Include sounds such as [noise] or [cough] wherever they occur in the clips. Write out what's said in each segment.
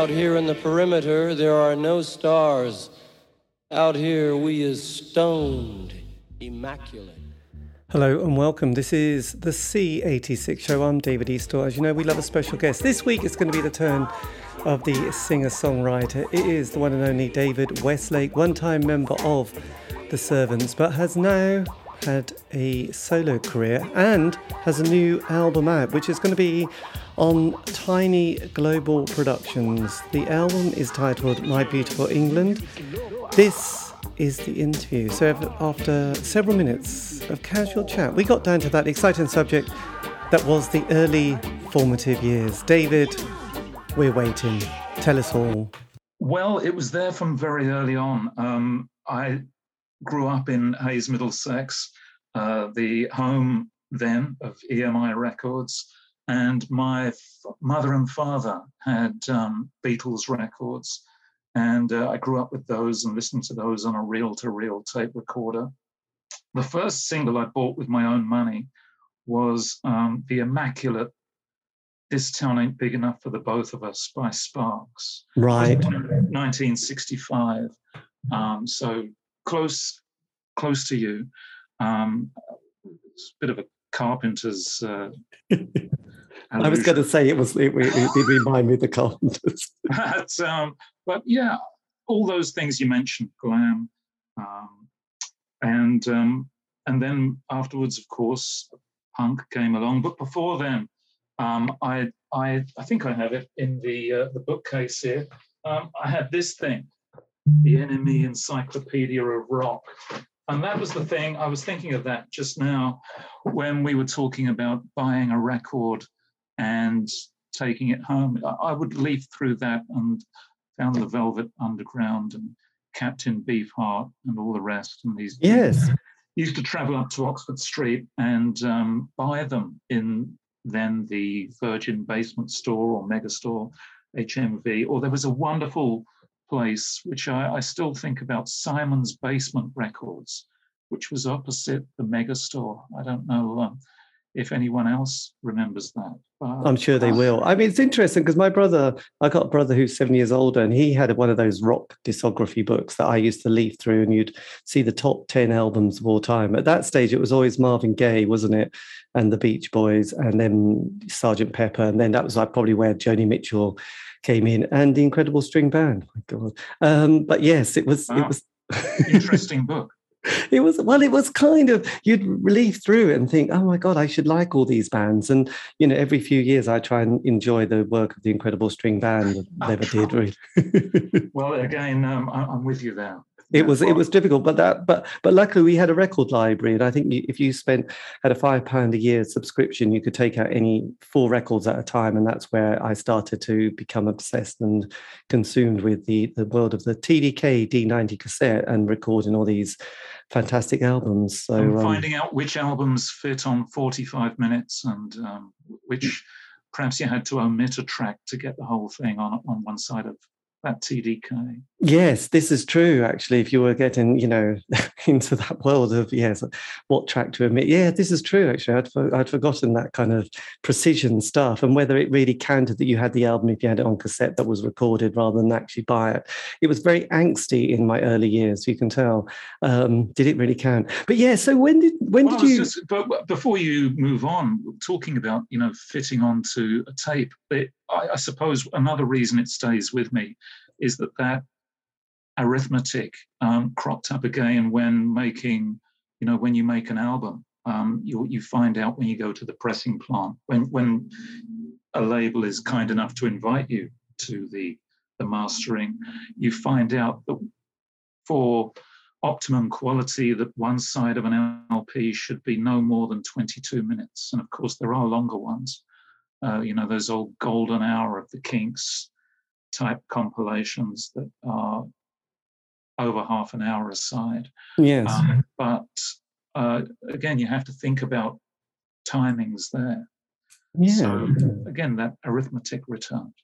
Out here in the perimeter, there are no stars. Out here, we is stoned, immaculate. Hello and welcome. This is the C86 show. I'm David Eastaugh. As you know, we love a special guest. This week it's going to be the turn of the singer songwriter. It is the one and only David Westlake, one time member of The Servants, but has now had a solo career and has a new album out, which is going to be on Tiny Global Productions. The album is titled My Beautiful England. This is the interview. So, after several minutes of casual chat, we got down to that exciting subject that was the early formative years. David, we're waiting. Tell us all. Well, it was there from very early on. Um, I grew up in Hayes, Middlesex, uh, the home then of EMI Records, and my f- mother and father had um, Beatles records, and uh, I grew up with those and listened to those on a reel-to-reel tape recorder. The first single I bought with my own money was um, the immaculate "This Town Ain't Big Enough for the Both of Us" by Sparks. Right. 1965. Um, so close, close to you. Um, it's a bit of a carpenter's. Uh, [laughs] I was going to say it was. It, it, it reminded me of the carpenters. [laughs] but, um, but yeah, all those things you mentioned, glam, um, and um, and then afterwards, of course, punk came along. But before then, um, I I I think I have it in the uh, the bookcase here. Um, I had this thing, the NME Encyclopedia of Rock, and that was the thing. I was thinking of that just now when we were talking about buying a record and taking it home. I would leaf through that and found the Velvet Underground and Captain Beefheart and all the rest. And these yes, used to travel up to Oxford Street and um, buy them in then the Virgin Basement Store or Mega Store, HMV. Or there was a wonderful place which I, I still think about, Simon's Basement Records, which was opposite the Mega Store. I don't know. Um, if anyone else remembers that. But, I'm sure they uh, will. I mean, it's interesting because my brother, I got a brother who's seven years older, and he had one of those rock discography books that I used to leaf through, and you'd see the top 10 albums of all time. At that stage, it was always Marvin Gaye, wasn't it? And the Beach Boys, and then Sergeant Pepper, and then that was like probably where Joni Mitchell came in, and the Incredible String Band. my God. Um, but yes, it was. Wow. It was interesting book. [laughs] it was well it was kind of you'd leaf through and think oh my god i should like all these bands. And you know every few years i try and enjoy the work of the incredible string band [laughs] never did really. [laughs] Well again um, i'm with you there it was it was difficult but that but but luckily we had a record library and i think if you spent had a five pound a year subscription you could take out any four records at a time and that's where i started to become obsessed and consumed with the the world of the tdk d90 cassette and recording all these fantastic albums. So um, finding out which albums fit on 45 minutes and um, which perhaps you had to omit a track to get the whole thing on on one side of that TDK. Yes, this is true. Actually, if you were getting, you know, [laughs] into that world of yes, what track to emit. Yeah, this is true. Actually, I'd I'd forgotten that kind of precision stuff and whether it really counted that you had the album if you had it on cassette that was recorded rather than actually buy it. It was very angsty in my early years. You can tell. Um, did it really count? But yeah. So when did when well, did you? Just, but before you move on, talking about you know fitting onto a tape, it, I, I suppose another reason it stays with me is that that arithmetic um, cropped up again when making, you know, when you make an album. Um, you you find out when you go to the pressing plant when when a label is kind enough to invite you to the the mastering, you find out that for optimum quality that one side of an LP should be no more than 22 minutes. And of course, there are longer ones. Uh, you know, those old golden hour of the Kinks type compilations that are over half an hour aside. Yes. Um, but uh, again, you have to think about timings there. Yeah. So again, that arithmetic returned.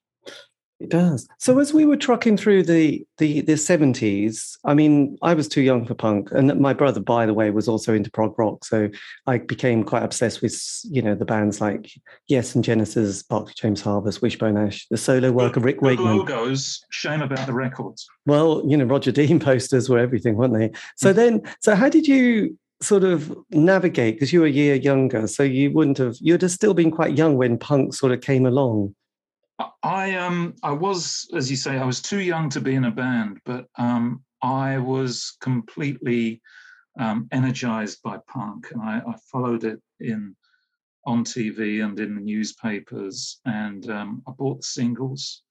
It does. So as we were trucking through the the the seventies, I mean, I was too young for punk, and my brother, by the way, was also into prog rock. So I became quite obsessed with you know the bands like Yes and Genesis, Barclay James Harvest, Wishbone Ash, the solo work of Rick Wakeman. Logos, shame about the records. Well, you know, Roger Dean [laughs] posters were everything, weren't they? So then, so how did you sort of navigate? Because you were a year younger, so you wouldn't have you'd have still been quite young when punk sort of came along. I um I was, as you say, I was too young to be in a band, but um, I was completely um, energized by punk, and I, I, followed it in on TV and in the newspapers, and um, I bought the singles,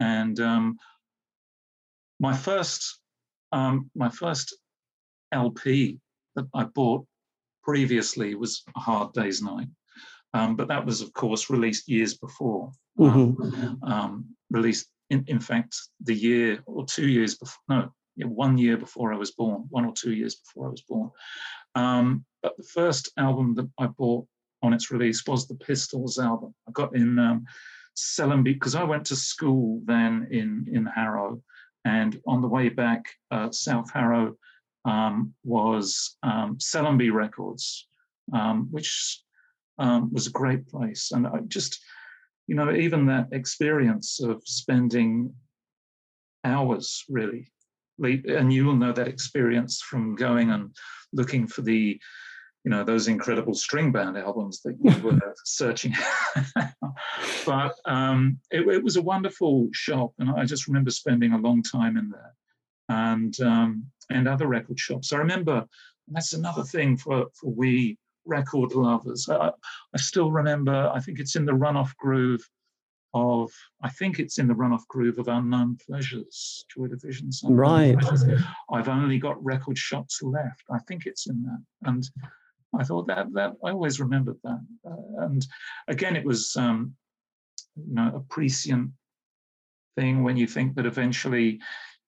and um, my first um, my first LP that I bought previously was A Hard Day's Night, um, but that was, of course, released years before. Um, mm-hmm. Um, released, in, in fact, the year or two years before, no, one year before I was born, one or two years before I was born. Um, but the first album that I bought on its release was the Pistols album. I got in um, Sellenby because I went to school then in in Harrow, and on the way back, uh, South Harrow um, was um, Sellenby Records, um, which um, was a great place. And I just, you know, even that experience of spending hours really, and you will know that experience from going and looking for the, you know, those incredible string band albums that you [laughs] were searching. but um, it, it, was a wonderful shop, and I just remember spending a long time in there, and um, and other record shops. I remember that's another thing for for we record lovers. I, I still remember, I think it's in the runoff groove of, I think it's in the runoff groove of Unknown Pleasures, Joy Division's. Right. Pleasures. I've only got record shops left. I think it's in that. And I thought that, that I always remembered that. Uh, and again, it was, um, you know, a prescient thing when you think that eventually,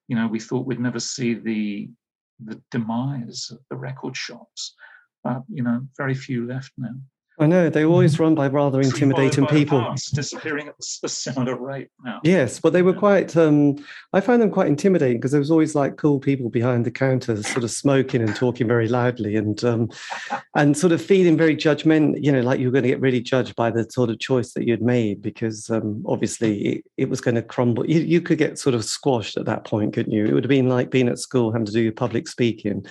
you know, we thought we'd never see the the demise of the record shops but you know, very few left now. I know they always run by rather intimidating by people. Past, disappearing at a [laughs] similar rate now. Yes, but they were quite. Um, I found them quite intimidating because there was always like cool people behind the counter, sort of smoking and talking very loudly, and um, and sort of feeling very judgment. You know, like you were going to get really judged by the sort of choice that you'd made because um, obviously it, it, was going to crumble. You, you could get sort of squashed at that point, couldn't you? It would have been like being at school having to do your public speaking,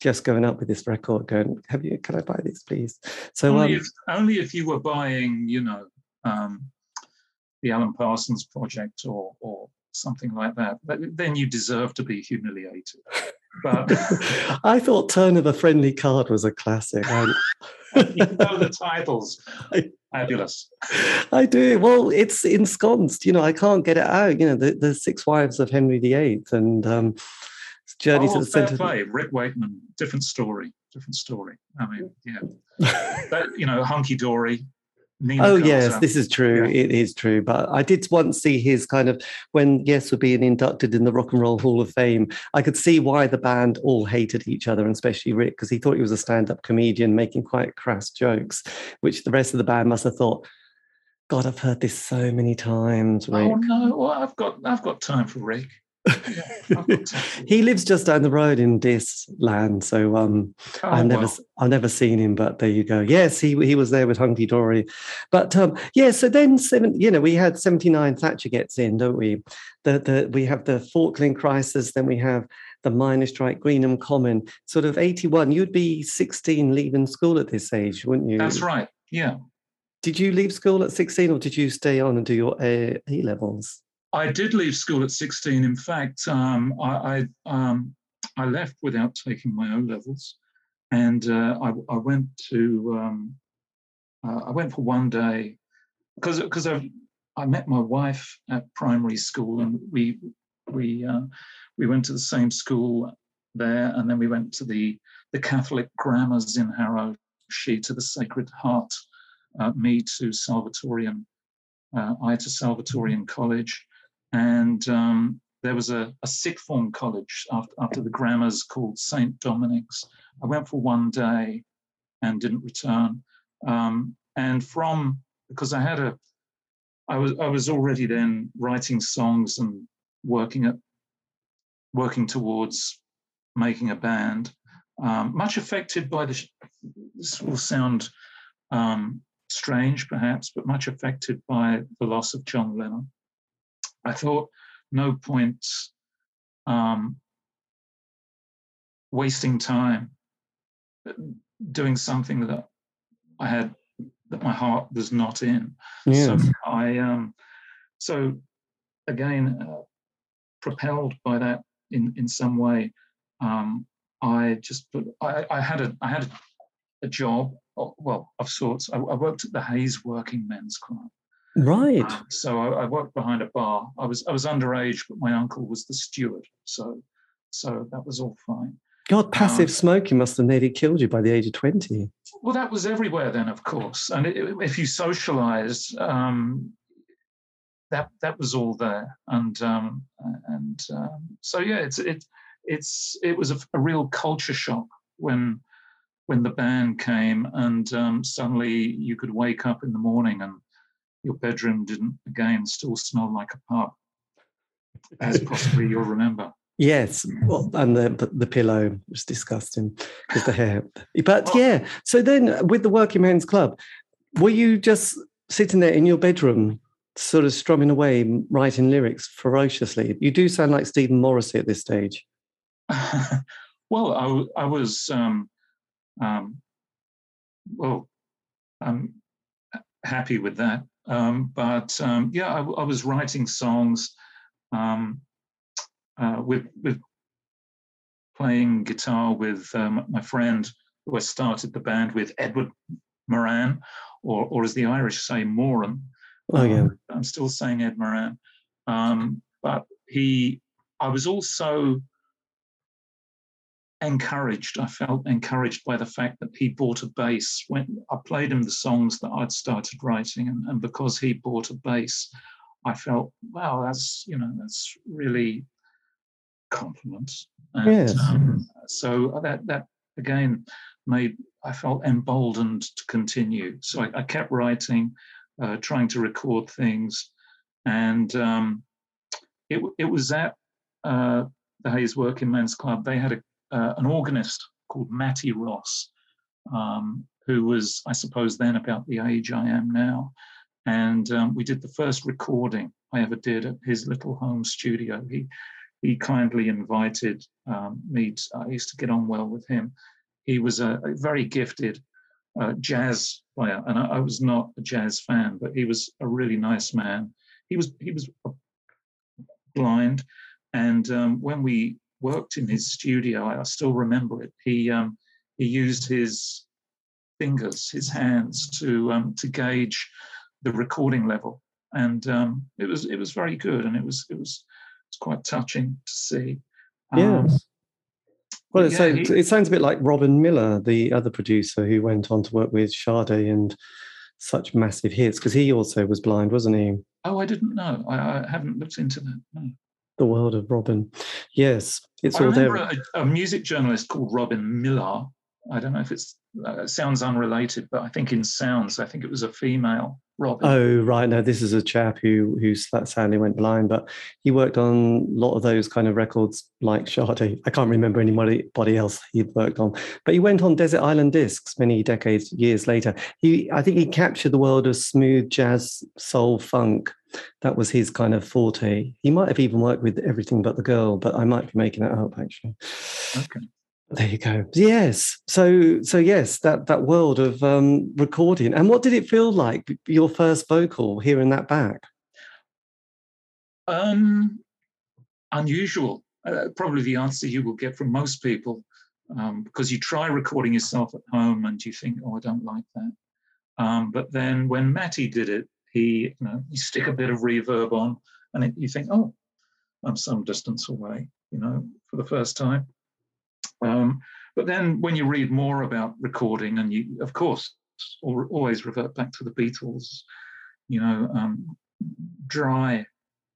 just going up with this record, going, "Have you? Can I buy this, please?" So only, um, if, only if you were buying, you know, um, the Alan Parsons project or or something like that, then you deserve to be humiliated. But [laughs] I thought "Turn of the Friendly Card" was a classic. I, [laughs] you know the titles. [laughs] Fabulous. I do. Well, it's ensconced. You know, I can't get it out. You know, the, the Six Wives of Henry VIII, and um, Journey oh, to the Center. Play. Rick Wakeman, different story, different story. I mean, [laughs] yeah, that, you know, hunky dory. Nina oh yes, this is true. Yeah. It is true. But I did once see his kind of when Yes were being inducted in the Rock and Roll Hall of Fame. I could see why the band all hated each other, and especially Rick, because he thought he was a stand-up comedian making quite crass jokes, which the rest of the band must have thought. God, I've heard this so many times. Rick. Oh no, well, I've got I've got time for Rick. [laughs] he lives just down the road in this land, so um, oh, I've never. I've never seen him, but there you go. Yes, he he was there with Hunky Dory, but um, yeah. So then seven, you know, we had seventy nine. Thatcher gets in, don't we? The the we have the Falkland crisis, then we have the miners' strike, Greenham Common, sort of eighty one. You'd be sixteen, leaving school at this age, wouldn't you? That's right. Yeah. Did you leave school at sixteen, or did you stay on and do your A levels? I did leave school at 16. In fact, um, I, I, um, I, left without taking my O levels, and uh, I, I, went to um, uh, I went for one day because because I met my wife at primary school, and we we uh, we went to the same school there, and then we went to the the Catholic grammars in Harrow. She to the Sacred Heart, uh, me to Salvatorian, uh, I to Salvatorian College and um, there was a, a sixth form college after, after the grammars called St. Dominic's. I went for one day and didn't return. Um, and from, because I had a, I was I was already then writing songs and working at working towards making a band. Um, much affected by the. This will sound um, strange, perhaps, but much affected by the loss of John Lennon. I thought no point um, wasting time doing something that I had that my heart was not in. So I um, so again uh, propelled by that in in some way. Um, I just I, I had a I had a, a job well of sorts. I, I, worked at the Hayes Working Men's Club. Right. Um, so I, I, worked behind a bar. I was I was underage, but my uncle was the steward. So so that was all fine. God, passive um, smoking must have nearly killed you by the age of 20. Well, that was everywhere then, of course. And it, if you socialized, um, that that was all there. And um, and um, so yeah, it's it it's it was a, a, real culture shock when when the band came, and um, suddenly you could wake up in the morning and your bedroom didn't again still smell like a pub, as possibly you'll remember. [laughs] Yes, well, and the the pillow was disgusting because the hair. But yeah, so then with the Working Men's Club, were you just sitting there in your bedroom, sort of strumming away, writing lyrics ferociously? You do sound like Stephen Morrissey at this stage. [laughs] well, I, I was, um, um, well, I'm happy with that. Um, but um, yeah, I, I, was writing songs. Um, uh, with with playing guitar with um, my friend who I started the band with, Edward Moran, or or as the Irish say, Moran. Oh yeah, um, I'm still saying Ed Moran, um, but he. I was also encouraged. I felt encouraged by the fact that he bought a bass. When I played him the songs that I'd started writing, and, and because he bought a bass, I felt, wow, that's you know, that's really compliments. And, yes. Um, so that that again made I felt emboldened to continue. So I, I kept writing, uh, trying to record things, and um, it it was at uh, the Hayes Working Men's Club. They had a, uh, an organist called Matty Ross, um, who was I suppose then about the age I am now, and um, we did the first recording I ever did at his little home studio. He he kindly invited um, me. To, I used to get on well with him. He was a, a very gifted uh, jazz player, and I, I, was not a jazz fan, but he was a really nice man. He was he was blind, and um, when we worked in his studio, I, I still remember it. He um, he used his fingers, his hands, to um, to gauge the recording level, and um, it was it was very good, and it was it was it's quite touching to see. Um, yes. Well, it, yeah, sounds, he, it sounds a bit like Robin Millar, the other producer who went on to work with Sade and such massive hits, because he also was blind, wasn't he? Oh, I didn't know. I, I haven't looked into that. No. The world of Robin. Yes, it's I all there. A, a, music journalist called Robin Millar. I don't know if it's uh, it sounds unrelated, but I think in sounds, I think it was a female Robin. Oh, right. No, this is a chap who who sadly went blind, but he worked on a lot of those kind of records like Sade. I can't remember anybody else he'd worked on, but he went on Desert Island Discs many decades, years later. He, I think, he captured the world of smooth jazz, soul, funk. That was his kind of forte. He might have even worked with everything but the girl, but I might be making that up actually. Okay. There you go. Yes. So so yes, that that world of um, recording. And what did it feel like your first vocal hearing that back? Um, unusual. Uh, probably the answer you will get from most people, um, because you try recording yourself at home and you think, oh, I don't like that. Um, but then when Matty did it, he you know you stick a bit of reverb on, and it, you think, oh, I'm some distance away. You know, for the first time. Um, but then when you read more about recording, and you, of course, always revert back to the Beatles, you know, um, dry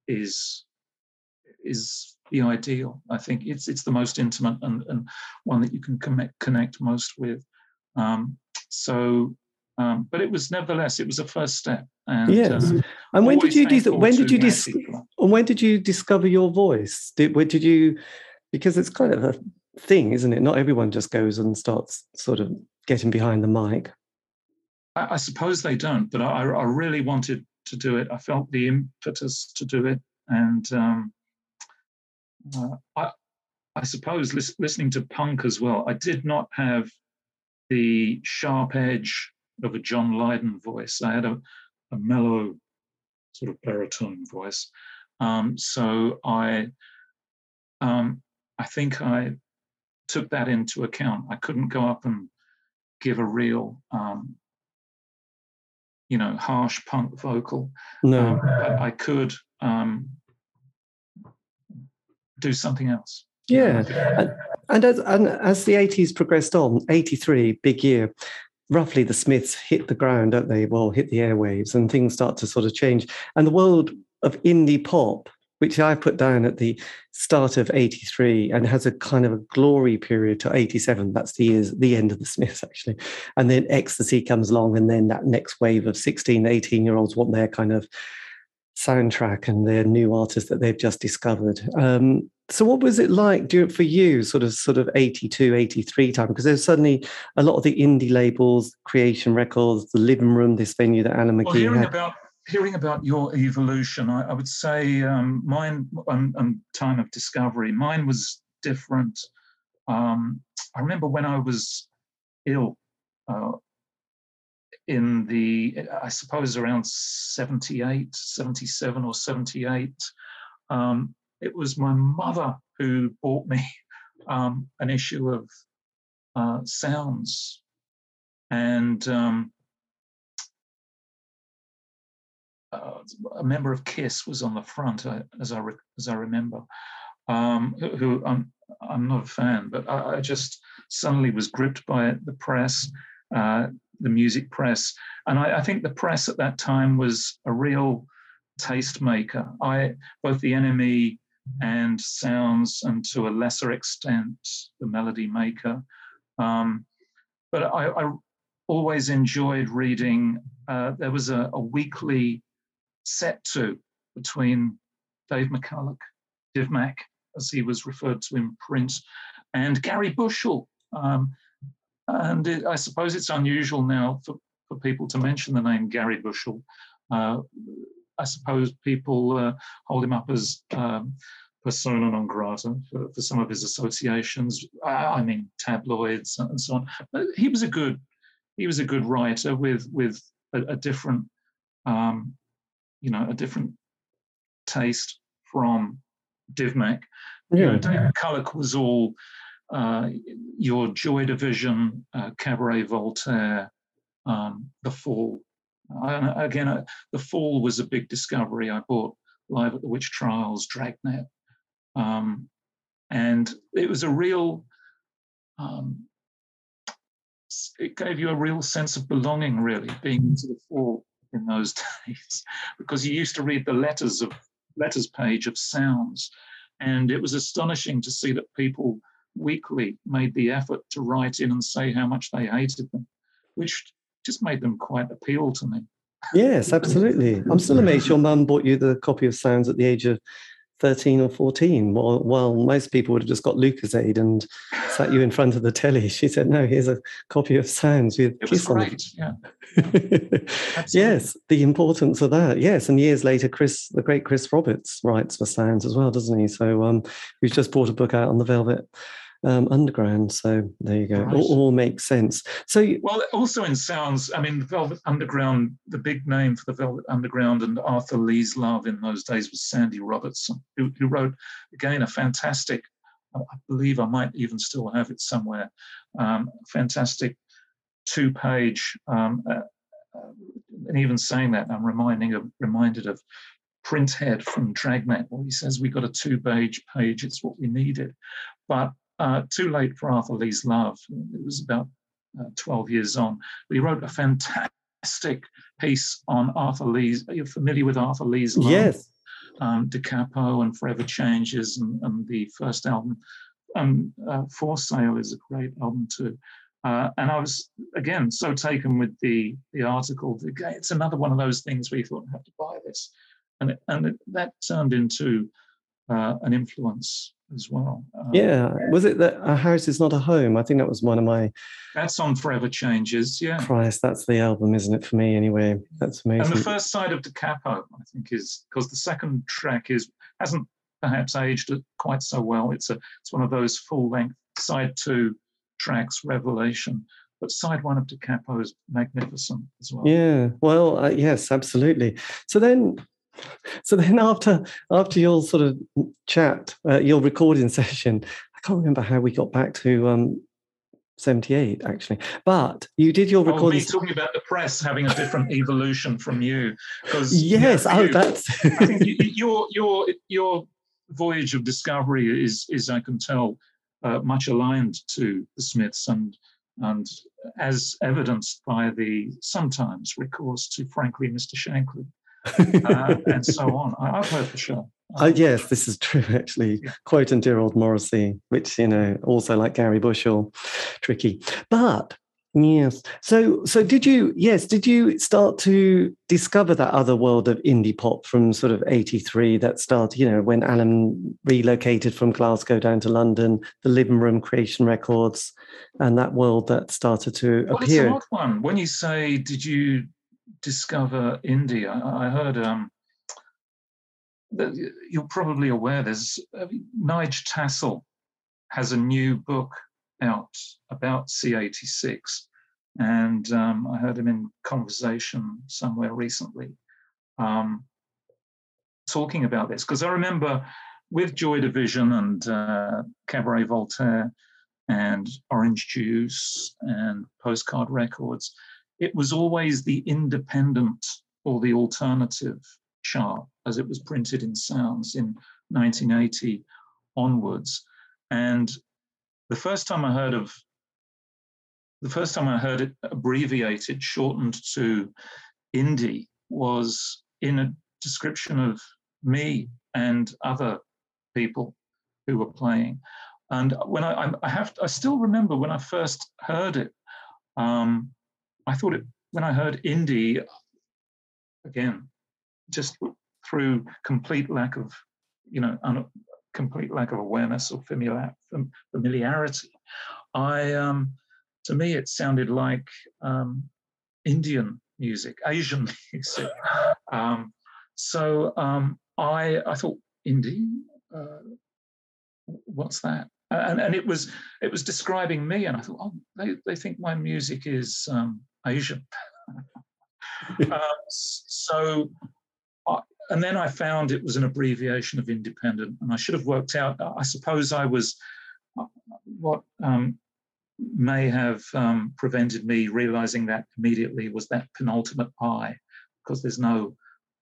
is is the ideal. I think it's it's the most intimate and, and one that you can connect connect most with. Um, so Um, but it was nevertheless it was a first step. And, yes. Uh, and when did you dis- when did you dis- and when did you discover your voice? Did where did you because it's kind of a thing, isn't it? Not everyone just goes and starts sort of getting behind the mic. I, I suppose they don't, but I, I, really wanted to do it. I felt the impetus to do it, and um, uh, I, I suppose lis- listening to punk as well. I did not have the sharp edge of a John Lydon voice. I had a, a mellow sort of baritone voice. Um, so I, um, I think I took that into account. I couldn't go up and give a real, um, you know, harsh punk vocal. No, um, but I could um, do something else. Yeah, and, and as and as the 80s progressed on, 83, big year, roughly the Smiths hit the ground, don't they? Well, hit the airwaves, and things start to sort of change. And the world of indie pop, which I put down at the start of 83 and has a kind of a glory period to 87. That's the years, the end of the Smiths, actually. And then Ecstasy comes along, and then that next wave of 16, 18 year olds want their kind of soundtrack and their new artists that they've just discovered. Um, so what was it like do, it for you sort of sort of 82 83 time because there's suddenly a lot of the indie labels creation records the living room this venue that Alan McGee well, hearing had. about hearing about your evolution I, I would say um, mine and, and, time of discovery mine was different um, I remember when I was ill uh, in the I suppose around 78 77 or 78 um, it was my mother who bought me [laughs] um, an issue of uh, Sounds, and um, uh, a member of Kiss was on the front, as I re- as I remember. Um, who, who I'm I'm not a fan, but I, I just suddenly was gripped by the press, uh, the music press, and I, I think the press at that time was a real tastemaker. I both the NME and sounds, and to a lesser extent, the melody maker. Um, but I, I, always enjoyed reading. Uh, there was a, a, weekly set to between Dave McCullough, Div Mac, as he was referred to in print, and Gary Bushell. Um, and it, I suppose it's unusual now for, for people to mention the name Gary Bushell. Uh, I suppose people uh, hold him up as um, persona non grata for, for, some of his associations. I, I, mean, tabloids and so on. But he was a good, he was a good writer with with a, a different, um, you know, a different taste from Divmac. Yeah. You know, David Culloch was all uh, your Joy Division, uh, Cabaret Voltaire, um, The Fall, again, uh, The Fall was a big discovery. I bought Live at the Witch Trials, Dragnet. Um, and it was a real, um, it gave you a real sense of belonging, really, being into the fall in those [laughs] days, because you used to read the letters of letters page of sounds, and it was astonishing to see that people weekly made the effort to write in and say how much they hated them, which just made them quite appeal to me. Yes, absolutely. I'm still amazed your mum bought you the copy of Sounds at the age of 13 or 14, while, while most people would have just got Lucozade and sat you in front of the telly. [laughs] She said, No, here's a copy of Sounds with it Kiss great. it. Yeah. [laughs] yes, the importance of that. Yes. And years later, Chris, the great Chris Roberts, writes for Sounds as well, doesn't he? So um, he's just brought a book out on the Velvet um, Underground. So there you go. Right. All, all, makes sense. So well, also in sounds, I mean, Velvet Underground. The big name for the Velvet Underground and Arthur Lee's love in those days was Sandy Robertson, who, who wrote again a fantastic. I believe I might even still have it somewhere. Um, fantastic two-page. Um, uh, uh, and even saying that, I'm reminding of reminded of Printhead from Dragnet, where he says we got a two-page page. It's what we needed, but uh, too late for Arthur Lee's love. It was about uh, 12 years on. But he wrote a fantastic piece on Arthur Lee's. Are you familiar with Arthur Lee's love? Yes. Um, Da Capo and Forever Changes and, and the first album. Um, uh, For Sale is a great album too. Uh, and I was again so taken with the the article. It's another one of those things where you thought, I have to buy this, and it, and it, that turned into uh, an influence as well. Um, yeah, was it that a house is not a home? I think that was one of my. That's on Forever Changes. Yeah. Christ, that's the album, isn't it for me? Anyway, that's amazing. And the first side of Da Capo, I think, is because the second track is hasn't perhaps aged quite so well. It's a it's one of those full length side two tracks, Revelation. But side one of Da Capo is magnificent as well. Yeah, well, uh, yes, absolutely. So then so then after after your sort of chat, uh, your recording [laughs] session, I can't remember how we got back to um, 78 actually but you did your recording oh, me talking about the press having a different evolution from you because yes oh, that's i think your your your voyage of discovery is is i can tell uh, much aligned to the smiths and and as evidenced by the sometimes recourse to frankly mr shankly uh, and [laughs] so on. I, have heard for sure. Uh, yes, this is true, [laughs] actually. Yeah. Quoting dear old Morrissey, which, you know, also like Gary Bushell, tricky. But yes, so so did you, yes, did you start to discover that other world of indie pop from sort of 83 that started, you know, when Alan relocated from Glasgow down to London, the Living Room Creation Records, and that world that started to well, appear? It's an odd one. When you say, did you discover India. I, heard um, you're probably aware there's uh, Nige Tassell has a new book out about C86, and um, I heard him in conversation somewhere recently um, talking about this because I remember with Joy Division and uh, Cabaret Voltaire and Orange Juice and Postcard Records it was always the independent or the alternative chart as it was printed in Sounds in 1980 onwards. And the first time I heard of the first time I heard it abbreviated, shortened to indie, was in a description of me and other people who were playing. And when I, I have, I still remember when I first heard it. Um, I thought it when I heard indie again, just through complete lack of, you know, un, complete lack of awareness or familiar, familiarity, I um, to me it sounded like um, Indian music, Asian [laughs] music. Um, so um, I I thought indie, uh, what's that? And, and it was it was describing me, and I thought, oh, they, they think my music is um, Asian. uh, [laughs] so, I, and then I found it was an abbreviation of independent, and I should have worked out. I suppose I was uh, what um, may have um, prevented me realizing that immediately was that penultimate I, because there's no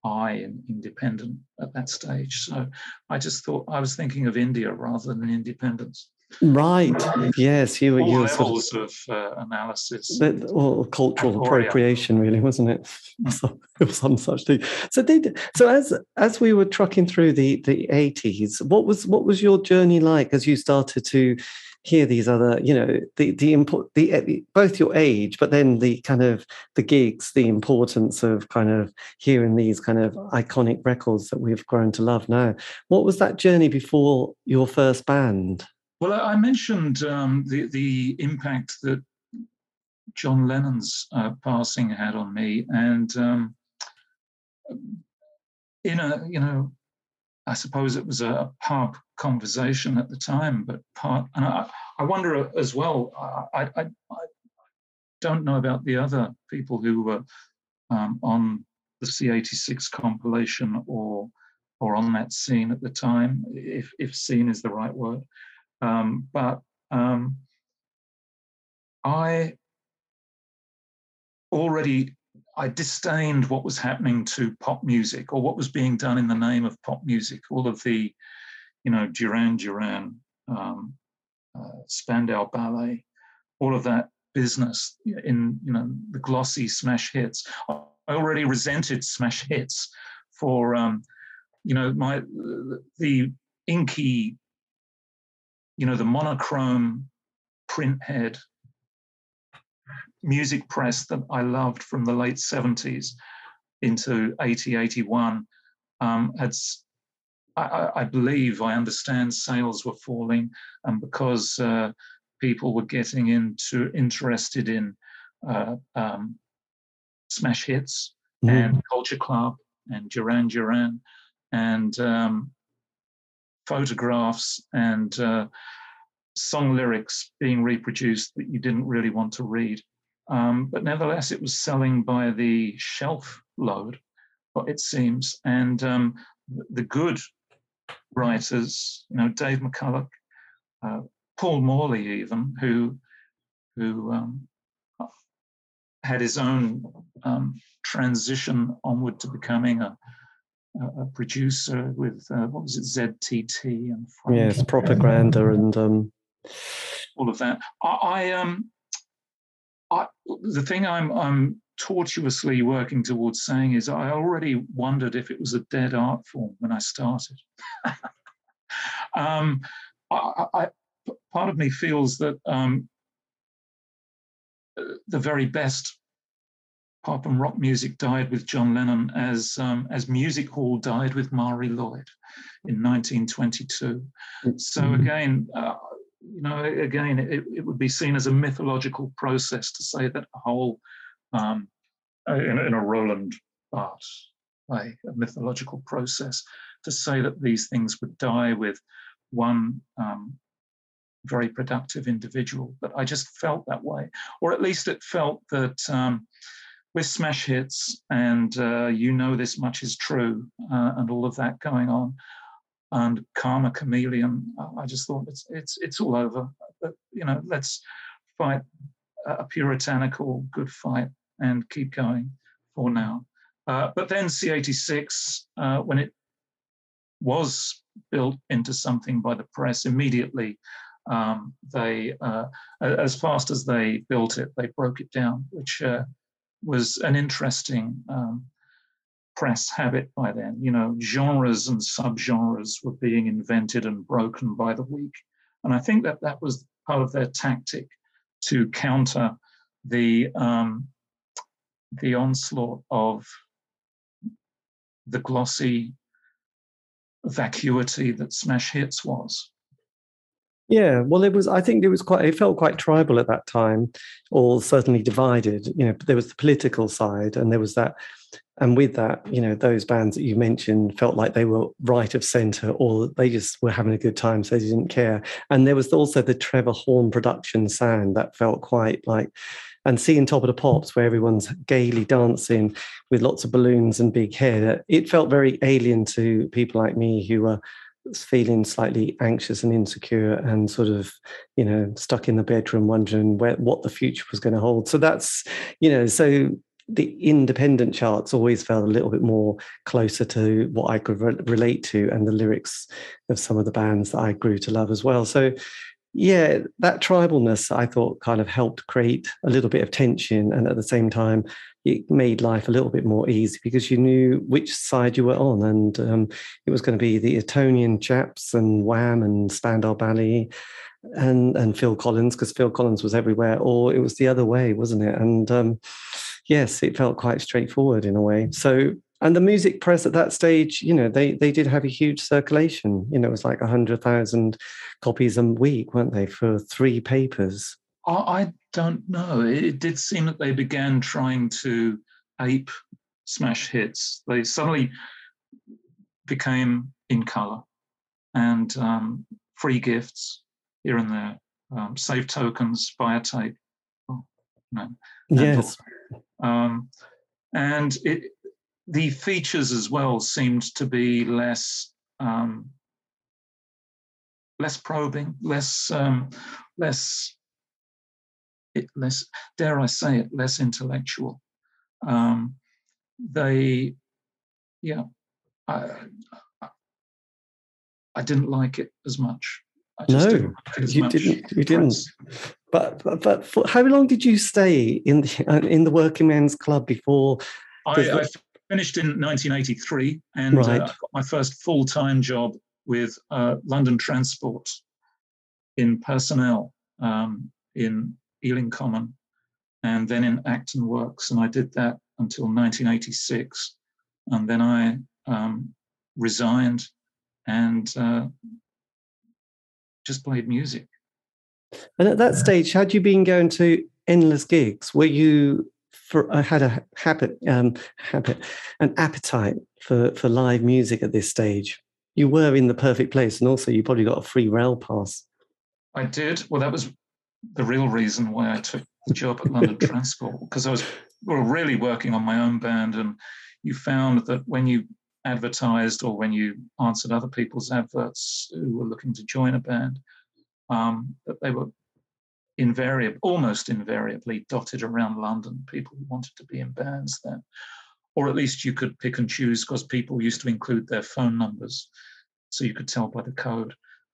I in independent at that stage. So I just thought I was thinking of India rather than independence. Right. Yes, you were. You were levels sort of, of uh, analysis. Or cultural appropriation, really, wasn't it? So, [laughs] it was some such thing. So did so as as we were trucking through the the eighties. What was what was your journey like as you started to hear these other, you know, the the import the both your age, but then the kind of the gigs, the importance of kind of hearing these kind of iconic records that we've grown to love now. What was that journey before your first band? Well, I mentioned um, the the impact that John Lennon's uh, passing had on me, and um, in a you know, I suppose it was a pub conversation at the time, but part, and I, I wonder as well. I, I, I don't know about the other people who were um, on the C86 compilation or or on that scene at the time, if if scene is the right word. Um, but um, I already I disdained what was happening to pop music or what was being done in the name of pop music. All of the, you know, Duran Duran, um, uh, Spandau Ballet, all of that business in you know the glossy smash hits. I already resented smash hits for um, you know my the inky you know, the monochrome print head music press that I loved from the late 70s into 80, 81 um, had, I, I, believe, I understand sales were falling, and because uh, people were getting into interested in uh, um, smash hits mm. and Culture Club and Duran Duran and um, photographs and uh, song lyrics being reproduced that you didn't really want to read. Um, but nevertheless, it was selling by the shelf load, it seems. And um, the good writers, you know, Dave McCullough, uh, Paul Morley, even, who who um, had his own um, transition onward to becoming a, a producer with uh, what was it ZTT and Frank yes, propaganda and um... all of that. I, I um, I, the thing I'm I'm tortuously working towards saying is I already wondered if it was a dead art form when I started. [laughs] um, I, I, part of me feels that um, the very best pop and rock music died with John Lennon as um, as music hall died with Marie Lloyd in 1922. So mm-hmm. again, uh, you know, again, it, it, would be seen as a mythological process to say that a whole um, in, in, a Roland Barthes way, a mythological process to say that these things would die with one um, very productive individual. But I just felt that way, or at least it felt that um, with smash hits and uh, you know this much is true uh, and all of that going on. And karma chameleon uh, i just thought it's it's it's all over. But you know let's fight a puritanical good fight and keep going for now. Uh, but then c86 uh, when it was built into something by the press immediately um, they uh, as fast as they built it they broke it down which was an interesting um, press habit by then. You know, genres and subgenres were being invented and broken by the week. And I think that that was part of their tactic to counter the um, the onslaught of the glossy vacuity that smash hits was. Yeah, well, it was. I think it was quite. It felt quite tribal at that time, or certainly divided. You know, there was the political side, and there was that, and with that, you know, those bands that you mentioned felt like they were right of center, or they just were having a good time, so they didn't care. And there was also the Trevor Horn production sound that felt quite like, and seeing Top of the Pops, where everyone's gaily dancing with lots of balloons and big hair, it felt very alien to people like me who were feeling slightly anxious and insecure and sort of you know stuck in the bedroom wondering where what the future was going to hold so that's you know so the independent charts always felt a little bit more closer to what I could re- relate to and the lyrics of some of the bands that I grew to love as well. So, yeah, that tribalness I thought kind of helped create a little bit of tension and at the same time it made life a little bit more easy because you knew which side you were on. And um, it was going to be the Etonian chaps and Wham and Spandau Ballet and, and Phil Collins, because Phil Collins was everywhere, or it was the other way, wasn't it? And um, yes, it felt quite straightforward in a way. So, and the music press at that stage, you know, they they did have a huge circulation. You know, it was like a hundred thousand copies a week, weren't they, for three papers? I don't know. It did seem that they began trying to ape smash hits. They suddenly became in color and um, free gifts here and there, um, save tokens, buy a tape. Oh, no, yes. Um, and it, the features as well seemed to be less um, less probing, less um, less it less, dare I say it, less intellectual. Um, they, yeah, I, I, didn't like it as much. no, didn't you didn't. You didn't. But but, but for, how long did you stay in the uh, in the working men's club before? I, I finished in 1983 and uh, right. uh, got my first full time job with uh, London Transport in personnel um, in Ealing Common. and then in Acton Works, and I did that until 1986, and then I um, resigned and uh, just played music. And at that stage, had you been going to endless gigs? Were you for I uh, had a habit um, habit an appetite for for live music at this stage? You were in the perfect place, and also you probably got a free rail pass. I did. Well, that was the real reason why I took the job at London [laughs] Transport because I was well, really working on my own band, and you found that when you advertised or when you answered other people's adverts who were looking to join a band, um, that they were invariably, almost invariably dotted around London, people who wanted to be in bands then. Or at least you could pick and choose because people used to include their phone numbers. So you could tell by the code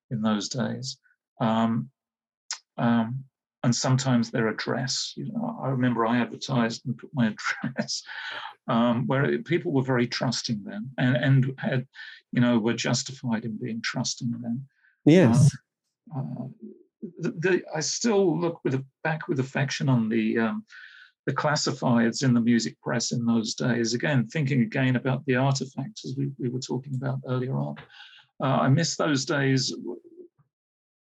in those days. Um, um, and sometimes their address. You know, I remember I advertised and put my [laughs] address, um, where people were very trusting then, and and had, you know, were justified in being trusting then. Yes. Uh, uh, the, the, I still look with a, back with affection on the um, the classifieds in the music press in those days. Again, thinking again about the artifacts as we, we were talking about earlier on. Uh, I miss those days,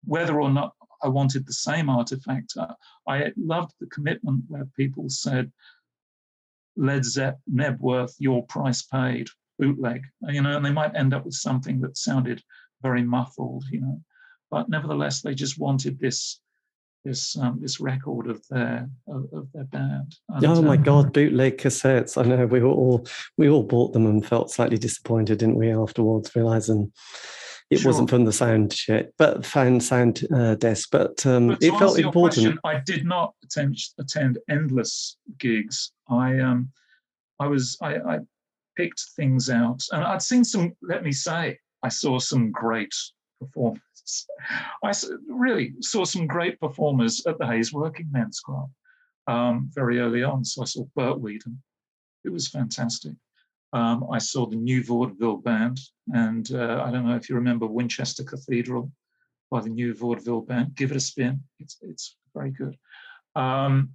whether or not I wanted the same artifact. Uh, I loved the commitment where people said, Led Zepp, Knebworth, your price paid, bootleg, you know, and they might end up with something that sounded very muffled, you know but nevertheless, they just wanted this this um, this record of their of, of their band. And, oh my um, God, bootleg cassettes! I know we were all we all bought them and felt slightly disappointed, didn't we? Afterwards, realizing it sure. wasn't from the sound shit, but fan sound uh, desk. But, um, but it felt important. Question, I did not attend attend endless gigs. I um I was I, I picked things out, and I'd seen some. Let me say, I saw some great performers I really saw some great performers at the Hayes Working Men's Club um, very early on. So I saw Bert Weedon, it was fantastic. Um, I saw the New Vaudeville Band, and uh, I don't know if you remember Winchester Cathedral by the New Vaudeville Band. Give it a spin; it's it's very good. Um,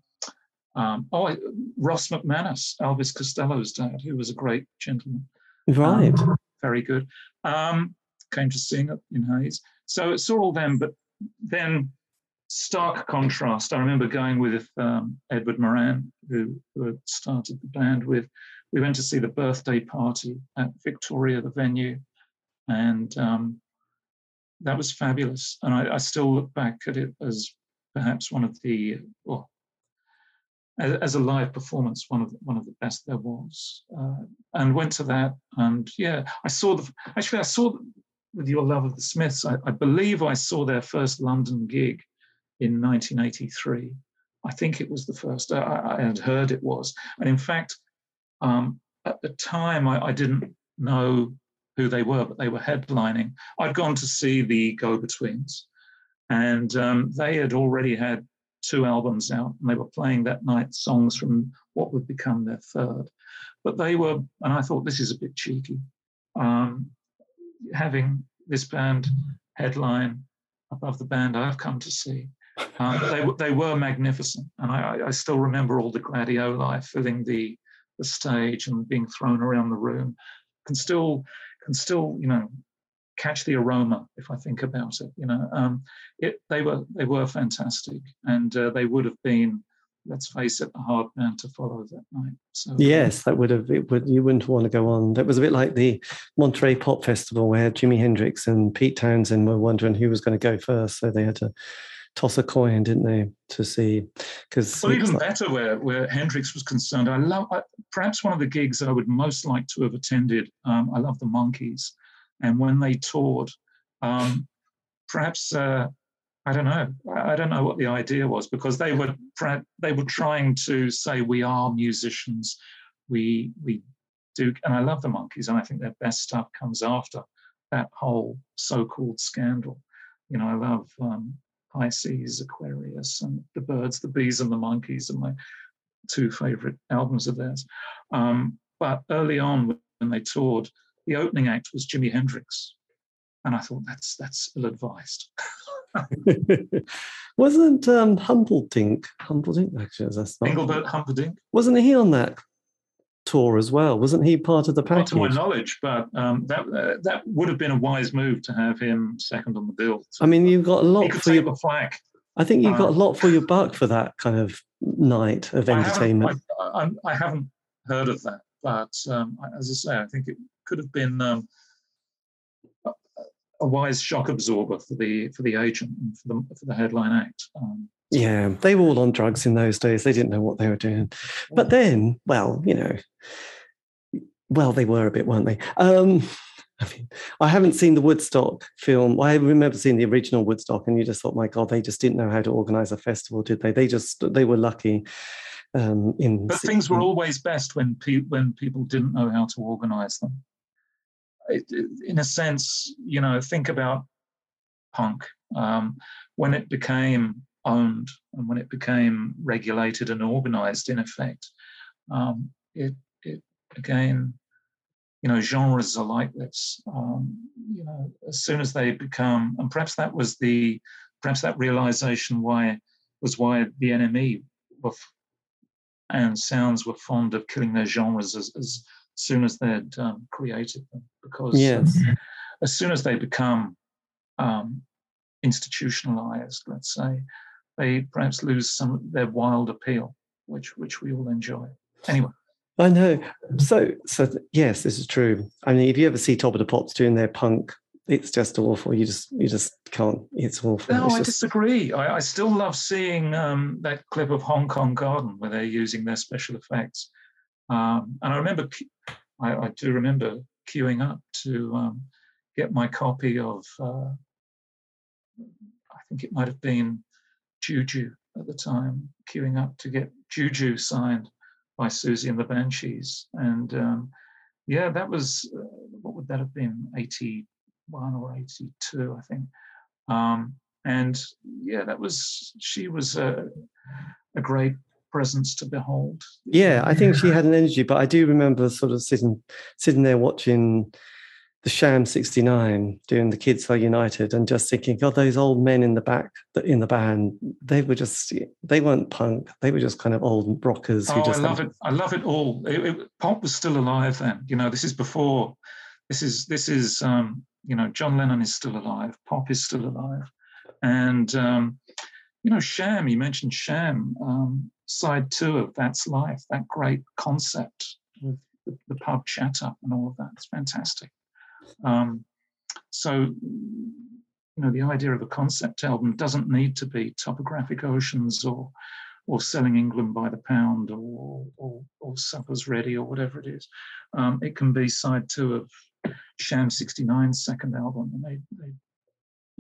um, oh, Ross McManus, Elvis Costello's dad, who was a great gentleman. Right. Um, very good. Um, came to sing it in Hayes. So it saw all them, but then stark contrast. I remember going with um, Edward Moran, who, who started the band with. We went to see the birthday party at Victoria, the venue, and um, that was fabulous. And I, I, still look back at it as perhaps one of the, well, as, as a live performance, one of the, one of the best there was. Uh, and went to that, and yeah, I saw the. Actually, I saw with your love of the Smiths, I, I, believe I saw their first London gig in 1983. I think it was the first. I, I had heard it was, and in fact, um, at the time I, I, didn't know who they were, but they were headlining. I'd gone to see the Go-Betweens, and um, they had already had two albums out, and they were playing that night songs from what would become their third. But they were, and I thought this is a bit cheeky. Um, having this band headline above the band I've come to see. Uh, they, they were magnificent, and I, I, still remember all the gladioli filling the, the stage and being thrown around the room. Can still can still you know catch the aroma if I think about it. You know, um, it, they were they were fantastic, and uh, they would have been let's face it, a hard man to follow that night. So yes, that would have it would you wouldn't want to go on. That was a bit like the Monterey Pop Festival where Jimi Hendrix and Pete Townshend were wondering who was going to go first, so they had to toss a coin, didn't they, to see? Because well, even like, better where where Hendrix was concerned. I love I, perhaps one of the gigs I would most like to have attended. Um, I love the Monkees, and when they toured. Um, perhaps uh, I don't know. I don't know what the idea was because they were they were trying to say we are musicians, we we do, and I love the Monkees, and I think their best stuff comes after that whole so-called scandal. You know, I love um, Pisces, Aquarius, and the Birds, the Bees, and the Monkees are my two favorite albums of theirs. Um, but early on, when they toured, the opening act was Jimi Hendrix, and I thought that's that's ill-advised. [laughs] Wasn't um, Humperdinck, Humperdinck actually, that's not. Engelbert Humperdinck. Wasn't he on that tour as well? Wasn't he part of the Not to my knowledge, but um, that uh, that would have been a wise move to have him second on the bill. I mean, you've got a lot for your. flack. I think you've got a um, lot for your buck for that kind of night of I haven't, entertainment. I, I, haven't heard of that, but um, as I say, I think it could have been um, a, a wise shock absorber for the for the agent and for the for the headline act. Um, Yeah, they were all on drugs in those days. They didn't know what they were doing. But then, well, you know, well, they were a bit, weren't they? Um, [laughs] I mean, I haven't seen the Woodstock film. I remember seeing the original Woodstock, and you just thought, my God, they just didn't know how to organize a festival, did they? They just they were lucky. Um, in but things were always best when pe- when people didn't know how to organize them. It, it- in a sense, you know, think about punk um, when it became owned and when it became regulated and organized. In effect, um, it it again, you know, genres are like this. Um, you know, as soon as they become, and perhaps that was the perhaps that realization why was why the NME were and sounds were fond of killing their genres as, as soon as they'd um, created them because Yes. as soon as they become um, institutionalized let's say they perhaps lose some of their wild appeal which which we all enjoy anyway I know. So, so yes, this is true. I mean, if you ever see Top of the Pops doing their punk, it's just awful. You just, you just can't. It's awful. no It's i just- disagree I, I still love seeing um, that clip of hong kong garden where they're using their special effects um, and i remember I, I do remember queuing up to um, get my copy of uh, i think it might have been juju at the time queuing up to get juju signed by Siouxsie and the banshees. And um, yeah that was uh, what would that have been? 81 or 82 i think. Um, and yeah that was she was a, a great presence to behold. Yeah, I think she [laughs] had an energy, but I do remember sort of sitting, sitting there watching the Sham '69 doing the Kids Are United, and just thinking, God, those old men in the back, in the band, they were just, they weren't punk. They were just kind of old rockers who Oh, I love it. I love it all. It, it, pop was still alive then. You know, this is before. This is this is um, you know John Lennon is still alive. Pop is still alive, and um, you know Sham. You mentioned Sham. Um, side two of That's Life. That great concept with the, the pub up and all of that. It's fantastic. Um, so you know the idea of a concept album doesn't need to be topographic oceans or or selling England by the pound or or, or suppers ready or whatever it is. Um, it can be side two of Sham 69's second album. And they, they,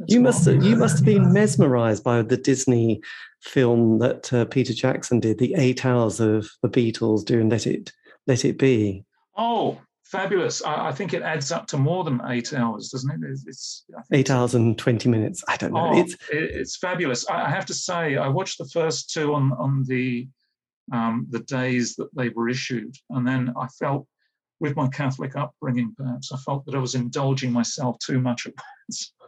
You must you must have been mesmerized by the Disney film that uh, Peter Jackson did, the eight hours of the Beatles doing "Let It Let It Be." Oh, fabulous! I, I think it adds up to more than eight hours, doesn't it? It's, it's Eight hours and twenty minutes. I don't know. Oh, It's it's fabulous. I, I have to say, I watched the first two on on the um, the days that they were issued, and then I felt, with my Catholic upbringing, perhaps I felt that I was indulging myself too much at once. [laughs]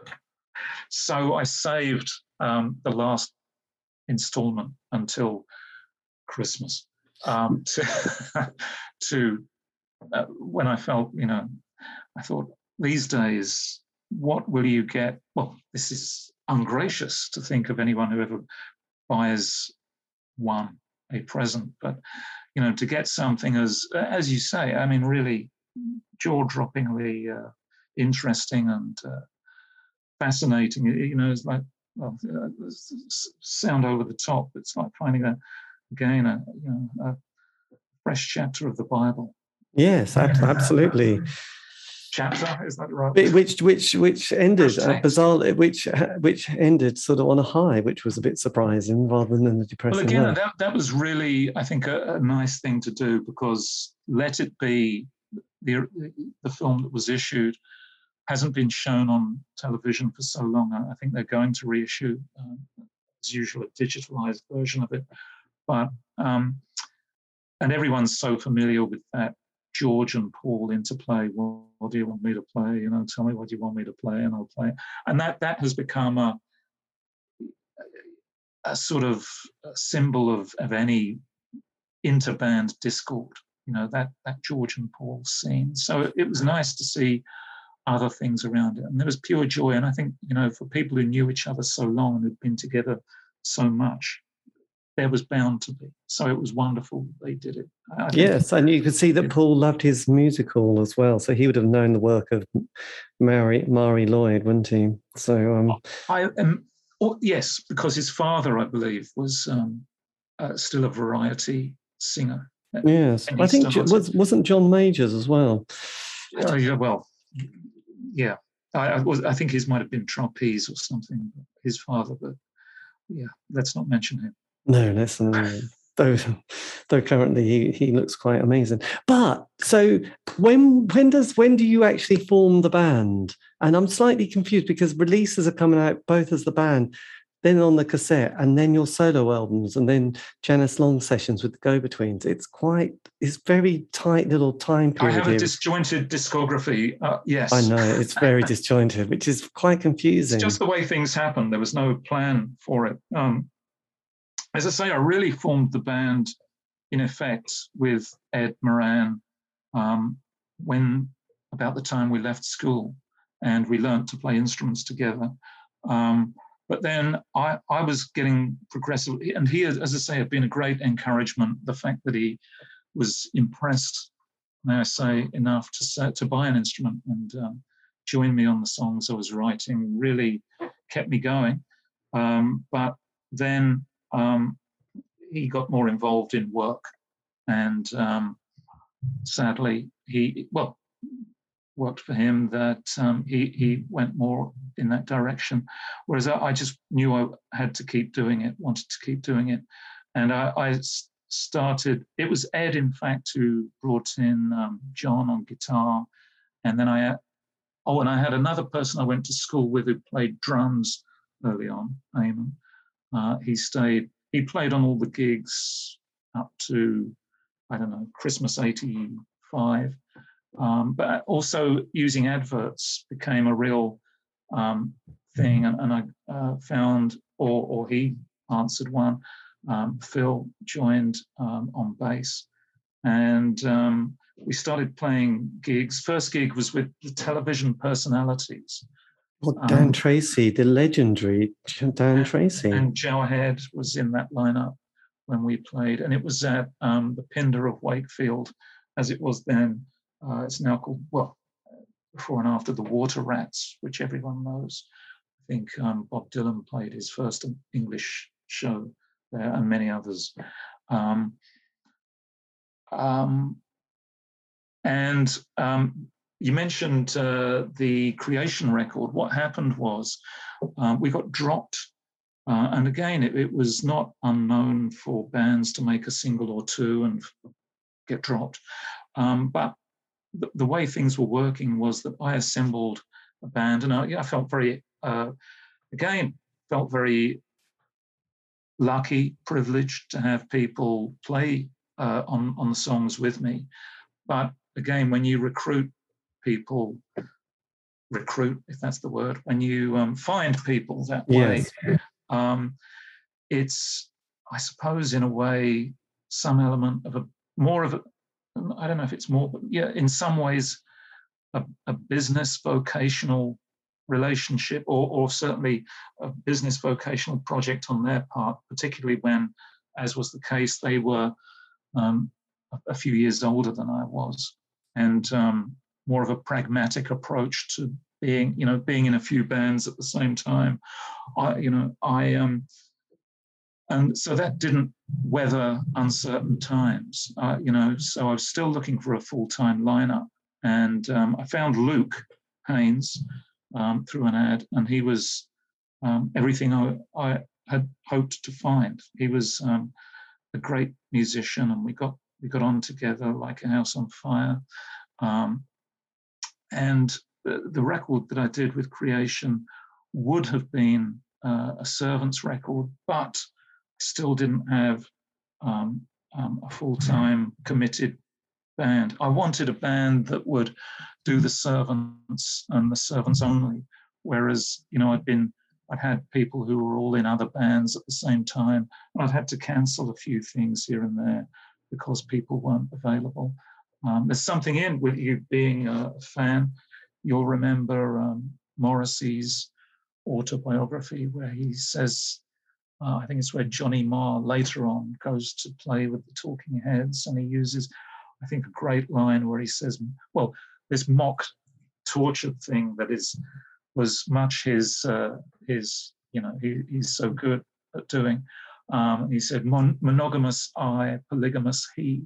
So I saved um, the last installment until Christmas um, [laughs] to to uh, when I felt, you know, I thought these days, what will you get? Well, this is ungracious to think of anyone who ever buys one a present, but you know, to get something as as you say, I mean, really jaw-droppingly uh, interesting and uh, fascinating. You know, it's like well, uh, sound over the top. It's like finding a again a you know a fresh chapter of the Bible. Yes, ab- [laughs] absolutely. Chapter is that right? Which which which ended uh, bizarre, which which ended sort of on a high, which was a bit surprising rather than a depressing Well, again, that, that was really, I think, a, a nice thing to do because Let It Be, the, the film that was issued, hasn't been shown on television for so long. I I think they're going to reissue, um, as usual, a digitalized version of it. But, um, and everyone's so familiar with that George and Paul interplay. Well, what do you want me to play? You know, tell me what you want me to play, and I'll play. And that that has become a a sort of a symbol of, of any interband discord, you know, that, that George and Paul scene. So it was nice to see other things around it. And there was pure joy. And I think, you know, for people who knew each other so long and had been together so much, there was bound to be. So it was wonderful they did it. yes, and you could see that Paul loved his musical as well. So he would have known the work of Mary Marie Lloyd, wouldn't he? So um, I um, oh, yes, because his father, I believe, was um, uh, still a variety singer. Yes, I think was wasn't John Majors as well. Oh yeah, well, yeah. I, I, was, I think his might have been trapeze or something. His father, but yeah, let's not mention him. No, let's not. though, though currently he, he looks quite amazing. But so when when does when do you actually form the band? And I'm slightly confused because releases are coming out both as the band then on the cassette, and then your solo albums, and then Janice Long sessions with the Go Betweens. It's quite, it's very tight little time period. I have a disjointed discography. Uh, yes, I know it's very disjointed, which is quite confusing. [laughs] It's just the way things happen. There was no plan for it. Um, as I say, I really formed the band in effect with Ed Moran um, when about the time we left school, and we learned to play instruments together. Um, but then I, I was getting progressively, and he, as I say, had been a great encouragement. The fact that he was impressed, may I say, enough to set, to buy an instrument and um, join me on the songs I was writing really kept me going. Um, but then um, he got more involved in work, and um, sadly, he well, worked for him that um, he, he went more in that direction. Whereas I, I, just knew I had to keep doing it, wanted to keep doing it. And I, I started, it was Ed, in fact, who brought in um, John on guitar. And then I, oh, and I had another person I went to school with who played drums early on, Eamon. Uh, he stayed, he played on all the gigs up to, I don't know, Christmas 85. Um, but also using adverts became a real um, thing, and, and I uh, found, or, or he answered one. Um, Phil joined um, on bass, and um, we started playing gigs. First gig was with the television personalities. Well, Dan um, Treacy, the legendary Dan and, Treacy, and Joe Head was in that lineup when we played, and it was at the Pindar of Wakefield, as it was then. Uh, it's now called, well, before and after the Water Rats, which everyone knows. I think um, Bob Dylan played his first English show there, and many others. Um, um, and um, you mentioned uh, the creation record. What happened was um, we got dropped. Uh, and again, it, it, was not unknown for bands to make a single or two and get dropped. Um, but the, the, way things were working was that I assembled a band, and I, I felt very, uh, again, felt very lucky, privileged to have people play uh, on on the songs with me. But again, when you recruit people, recruit if that's the word, when you um, find people that way, yes. um, it's I suppose in a way some element of a more of a I don't know if it's more, but yeah, in some ways, a, a business vocational relationship or, or certainly a business vocational project on their part, particularly when, as was the case, they were um, a, a, few years older than I was, and um, more of a pragmatic approach to being, you know, being in a few bands at the same time. I, you know, I um, and so that didn't weather uncertain times, uh, you know. So I was still looking for a full-time lineup, and um, I found Luke Haines um, through an ad, and he was um, everything I, I, had hoped to find. He was um, a great musician, and we got we got on together like a house on fire. Um, and the, record that I did with Creation would have been uh, a servant's record, but still didn't have um, um, a full time committed band. I wanted a band that would do the servants and the servants only. Whereas, you know, I'd been I'd had people who were all in other bands at the same time. And I'd had to cancel a few things here and there because people weren't available. Um, there's something in with you being a fan. You'll remember um, Morrissey's autobiography where he says, uh, I think it's where Johnny Marr later on goes to play with the Talking Heads, and he uses, I think, a great line where he says, "Well, this mock tortured thing that is was much his uh, his you know he, he's so good at doing." Um, he said, Mon- "Monogamous I, polygamous he,"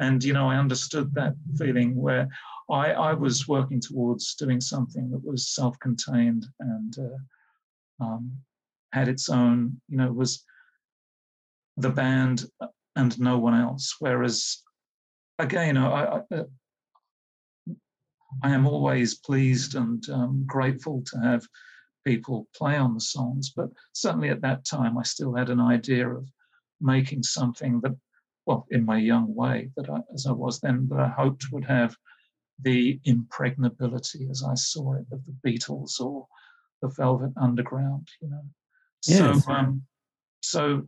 and you know I understood that feeling where I, I was working towards doing something that was self-contained and uh, um, had its own, you know, was the band and no one else. Whereas, again, I, I, uh, I am always pleased and um, grateful to have people play on the songs, but certainly at that time, I still had an idea of making something that, well, in my young way, that I, as I was then, that I hoped would have the impregnability, as I saw it, of the Beatles or the Velvet Underground, you know. Yes. So, um, so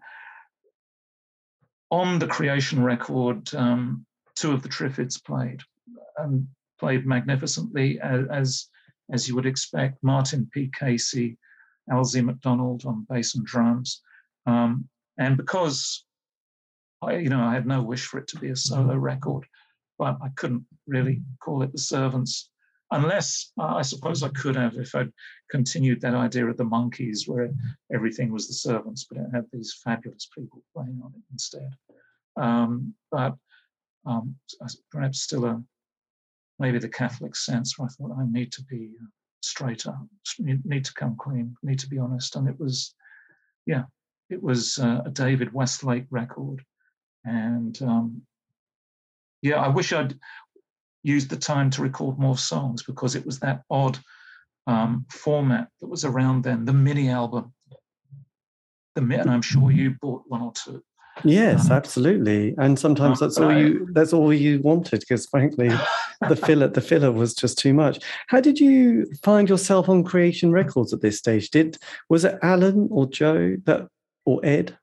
on the creation record, um, two of the Triffids played, and played magnificently as as you would expect. Martin P. Casey, Alsy MacDonald on bass and drums, um, and because I, you know, I had no wish for it to be a solo record, but I couldn't really call it the Servants, unless uh, I suppose I could have if I'd continued that idea of the Monkees, where everything was the Servants, but it had these fabulous people playing on it instead. Um, but um, perhaps still a maybe the Catholic sense where I thought I need to be straight up, need to come clean, need to be honest, and it was, yeah, it was uh, a David Westlake record, and um, yeah, I wish I'd used the time to record more songs because it was that odd um, format that was around then, the mini album. The and I'm sure you bought one or two. Yes, um, absolutely. And sometimes that's all you that's all you wanted because frankly the [laughs] filler the filler was just too much. How did you find yourself on Creation Records at this stage? Did was it Alan or Joe that or Ed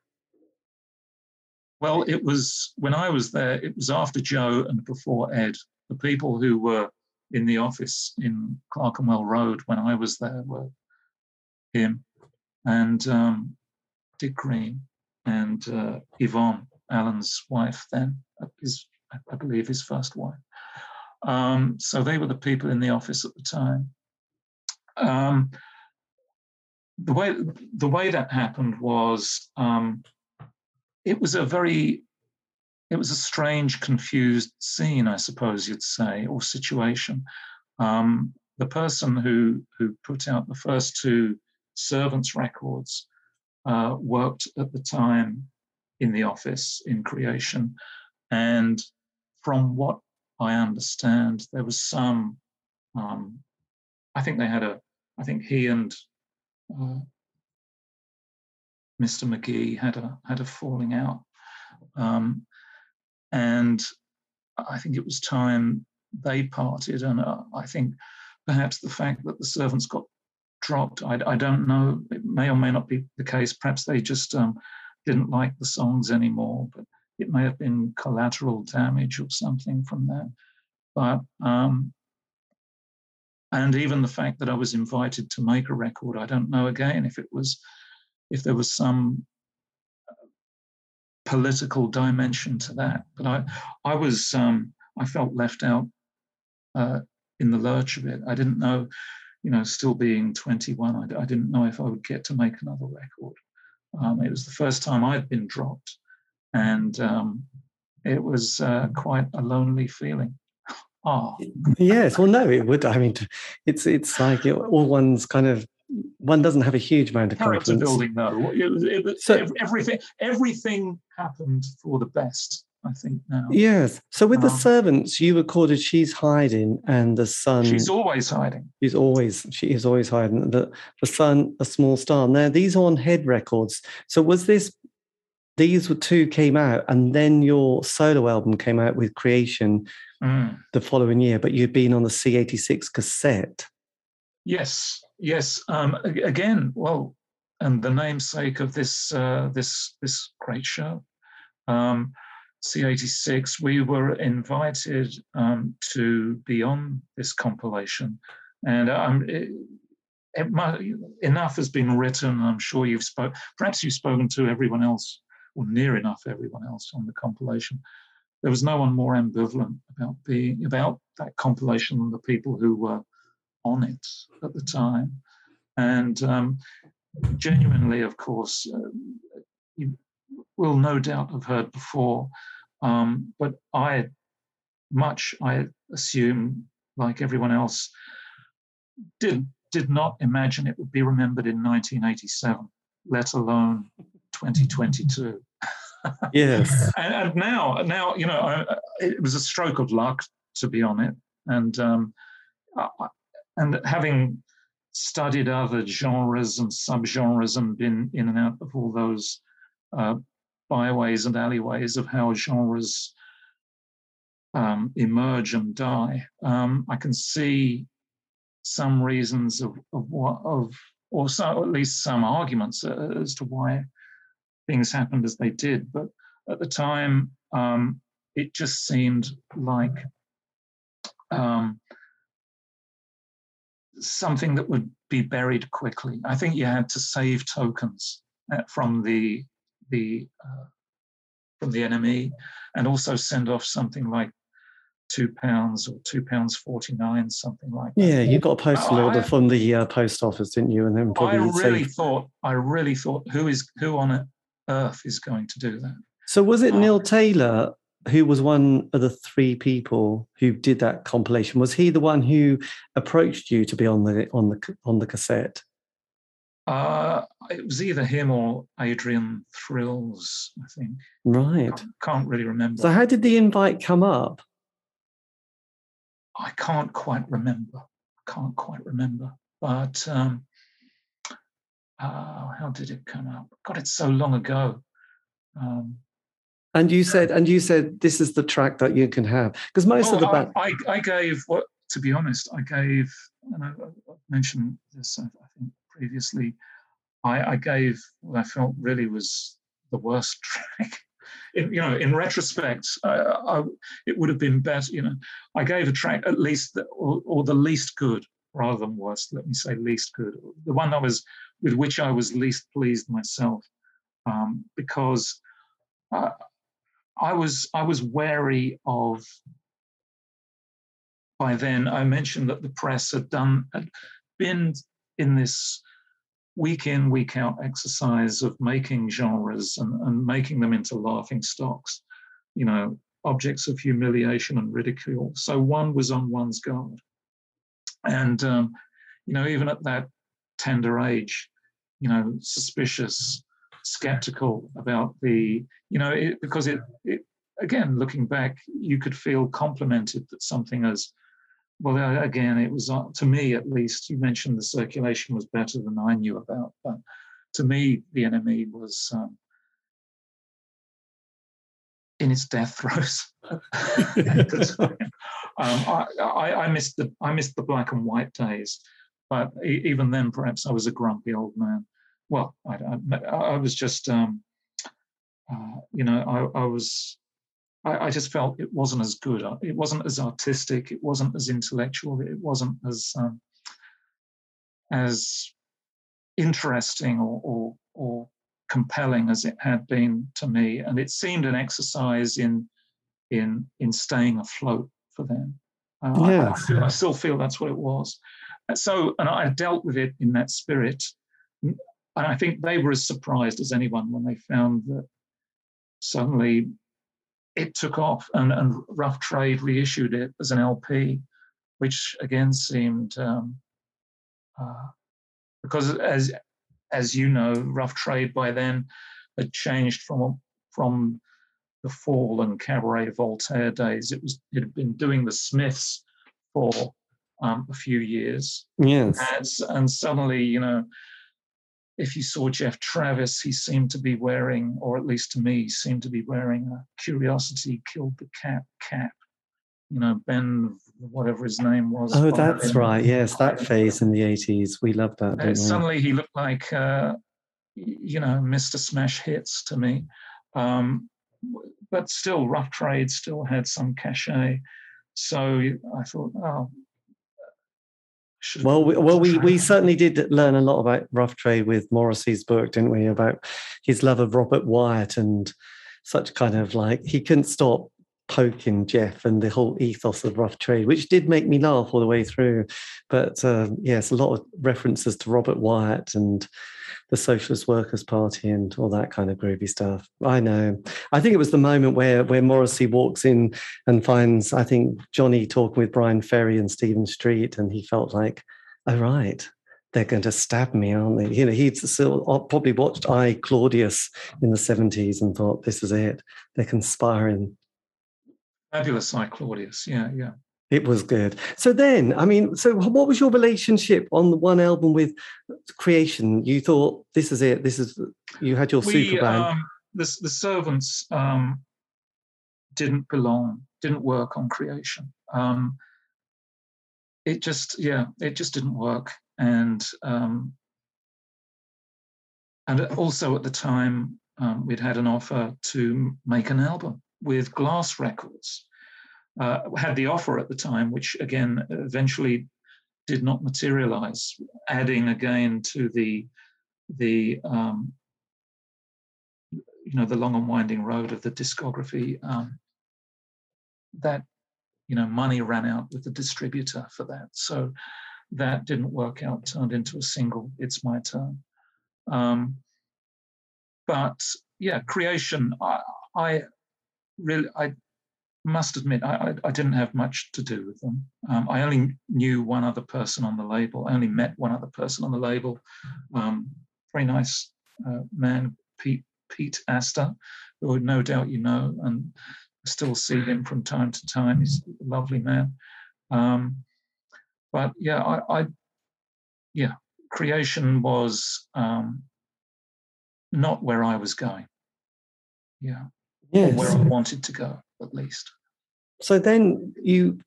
well, it was when I was there, it was after Joe and before Ed. The people who were in the office in Clerkenwell Road when I was there were him and um, Dick Green and uh, Yvonne, Alan's wife then, his, I believe his first wife. Um, so they were the people in the office at the time. Um, the way the way that happened was um, it was a very it was a strange, confused scene, I suppose you'd say, or situation. Um, the person who who put out the first two servants records uh, worked at the time in the office in creation, and from what I understand, there was some. Um, I think they had a. I think he and uh, Mr. McGee had a had a falling out, um, and I think it was time they parted. And uh, I think perhaps the fact that the servants got dropped, I, I, don't know. It may or may not be the case. Perhaps they just um, didn't like the songs anymore, but it may have been collateral damage or something from that. But um, and even the fact that I was invited to make a record, I don't know again if it was if there was some uh, political dimension to that. But I, I was, um, I felt left out uh, in the lurch of it. I didn't know, you know, still being 21, I, I didn't know if I would get to make another record. Um, it was the first time I'd been dropped, and um, it was uh, quite a lonely feeling. Oh. [laughs] Yes, well, no, it would. I mean, it's it's like it, all one's kind of one doesn't have a huge amount of character confidence. building though. So, everything everything happened for the best. I think now. Yes. So with um, the servants, you recorded "She's Hiding" and the sun. She's always hiding. She's always she is always hiding. The the sun, a small star. Now these are on Head Records. So was this? These were two came out, and then your solo album came out with Creation mm. the following year. But you'd been on the C86 cassette. Yes, yes. Um, again, well, and the namesake of this uh, this this great show. Um, C86, we were invited um, to be on this compilation, and um, it, it might, enough has been written. I'm sure you've spoken. Perhaps you've spoken to everyone else, or near enough everyone else on the compilation. There was no one more ambivalent about being about that compilation than the people who were on it at the time, and um, genuinely, of course, uh, you will no doubt have heard before. Um, but I, much I assume, like everyone else, did did not imagine it would be remembered in 1987, let alone 2022. [laughs] Yes. and, and, now, now you know, I, it was a stroke of luck to be on it, and um, I, and having studied other genres and subgenres and been in and out of all those uh, byways and alleyways of how genres um, emerge and die. Um, I can see some reasons of of what of or so, at least some arguments as to why things happened as they did. But at the time, um, it just seemed like um, something that would be buried quickly. I think you had to save tokens uh, from the the uh, from the NME, and also send off something like two pounds or two pounds forty nine, something like that. Yeah, you got a postal order from the uh, post office, didn't you? And then probably I really saved... thought, I really thought, who is who on earth is going to do that? So was it uh, Neil Taylor who was one of the three people who did that compilation? Was he the one who approached you to be on the on the on the cassette? Uh, it was either him or Adrian Thrills, I think. Right. Can't, can't really remember. So how did the invite come up? I can't quite remember. I can't quite remember. But um, uh, how did it come up? God, it's so long ago. Um, and you said, and you said, this is the track that you can have because most oh, of the band. I, I, gave what, to be honest, I gave, and I, I mentioned this, I, I think previously. I, I, gave what I felt really was the worst [laughs] track. In, you know, in retrospect, I, it would have been better. You know, I gave a track at least, the, or, or, the least good, rather than worst. Let me say least good. The one that was with which I was least pleased myself, um, because uh, I was I was wary of. By then, I mentioned that the press had done had been in this week in, week out exercise of making genres and, and making them into laughing stocks, you know, objects of humiliation and ridicule. So one was on one's guard. And, um, you know, even at that tender age, you know, suspicious, skeptical about the, you know, it, because it, it, again, looking back, you could feel complimented that something as, well, again, it was, uh, to me at least, you mentioned the circulation was better than I knew about, but to me, the NME was um, in its death throes. [laughs] [laughs] Um, I, I, I, missed the I missed the black and white days, but even then, perhaps I was a grumpy old man well, I, I, I was just, um, uh, you know, I, I was, I, I, just felt it wasn't as good. Uh, it wasn't as artistic. It wasn't as intellectual. It wasn't as um, as interesting or, or, or compelling as it had been to me. And it seemed an exercise in in in staying afloat for them. Uh, yeah. I, feel, I still feel that's what it was. So, and I dealt with it in that spirit and I think they were as surprised as anyone when they found that suddenly it took off and, and Rough Trade reissued it as an LP, which again seemed um, uh, because as as you know, Rough Trade by then had changed from from the Fall and Cabaret Voltaire days. It was it had been doing the Smiths for um, a few years. Yes, and, and suddenly you know if you saw Geoff Travis, he seemed to be wearing, or at least to me, seemed to be wearing a Curiosity Killed the Cat cap. You know, Ben, whatever his name was. Oh, that's right. Yes, that phase in the 80s. We loved that. suddenly he looked like uh, you know, Mr. Smash hits to me. Um, but still, Rough Trade still had some cachet. So I thought, oh, well, we, well, we, we certainly did learn a lot about rough trade with Morrissey's book, didn't we? About his love of Robert Wyatt and such kind of like he couldn't stop poking Geoff and the whole ethos of rough trade, which did make me laugh all the way through. But uh, yes, a lot of references to Robert Wyatt and the Socialist Workers' Party and all that kind of groovy stuff. I know. I think it was the moment where where Morrissey walks in and finds, I think, Johnny talking with Bryan Ferry and Stephen Street, and he felt like, oh right, they're going to stab me, aren't they? You know, he'd still uh, probably watched I Claudius in the 70s and thought, this is it. They're conspiring Fabulous, I Claudius. Yeah, yeah. It was good. So then, I mean, so what was your relationship on the one album with Creation? You thought this is it. This is you had your we, super band. Um, the, the servants um, didn't belong, didn't work on Creation. Um, it just, yeah, it just didn't work. And um, and also at the time, um, we'd had an offer to make an album with Glass Records. Uh, had the offer at the time, which again eventually did not materialize, adding again to the the um, you know the long and winding road of the discography. Um, that you know money ran out with the distributor for that, so that didn't work out. Turned into a single. It's my turn. Um, but yeah, creation. I, I really, I must admit, I, I, I, didn't have much to do with them. Um, I only knew one other person on the label. I only met one other person on the label. Um, very nice uh, man, Pete Pete Astor, who no doubt you know, and still see him from time to time. He's a lovely man. Um, but yeah, I, I, yeah, creation was um, not where I was going. Yeah yes. where I wanted to go, at least. So then you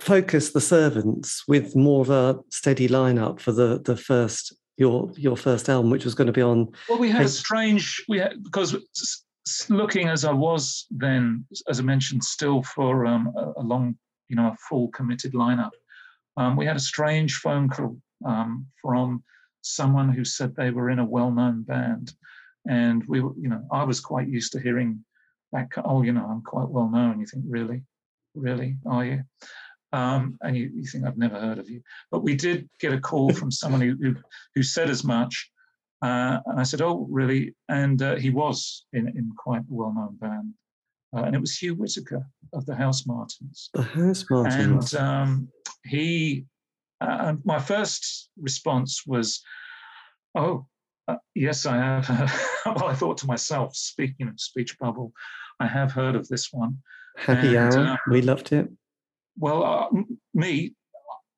focus the servants with more of a steady lineup for the the first your your first album, which was going to be on. Well, we had a strange we had because looking as I was then, as I mentioned, still for um, a, a, long, you know, a full committed lineup. Um, we had a strange phone call um, from someone who said they were in a well-known band, and we were, you know, I was quite used to hearing that oh you know i'm quite well known. You think really? Really? Are you? Um, and you, you think i've never heard of you. But we did get a call [laughs] from someone who, who, said as much uh, and i said oh really? And uh, he was in, in quite a well-known band uh, and it was hugh whitaker of the Housemartins. The Housemartins. And um, he uh, my first response was oh uh, yes, I have. [laughs] well, I thought to myself, speaking of speech bubble, I have heard of this one. Happy and, Hour, uh, we loved it. Well, uh, me,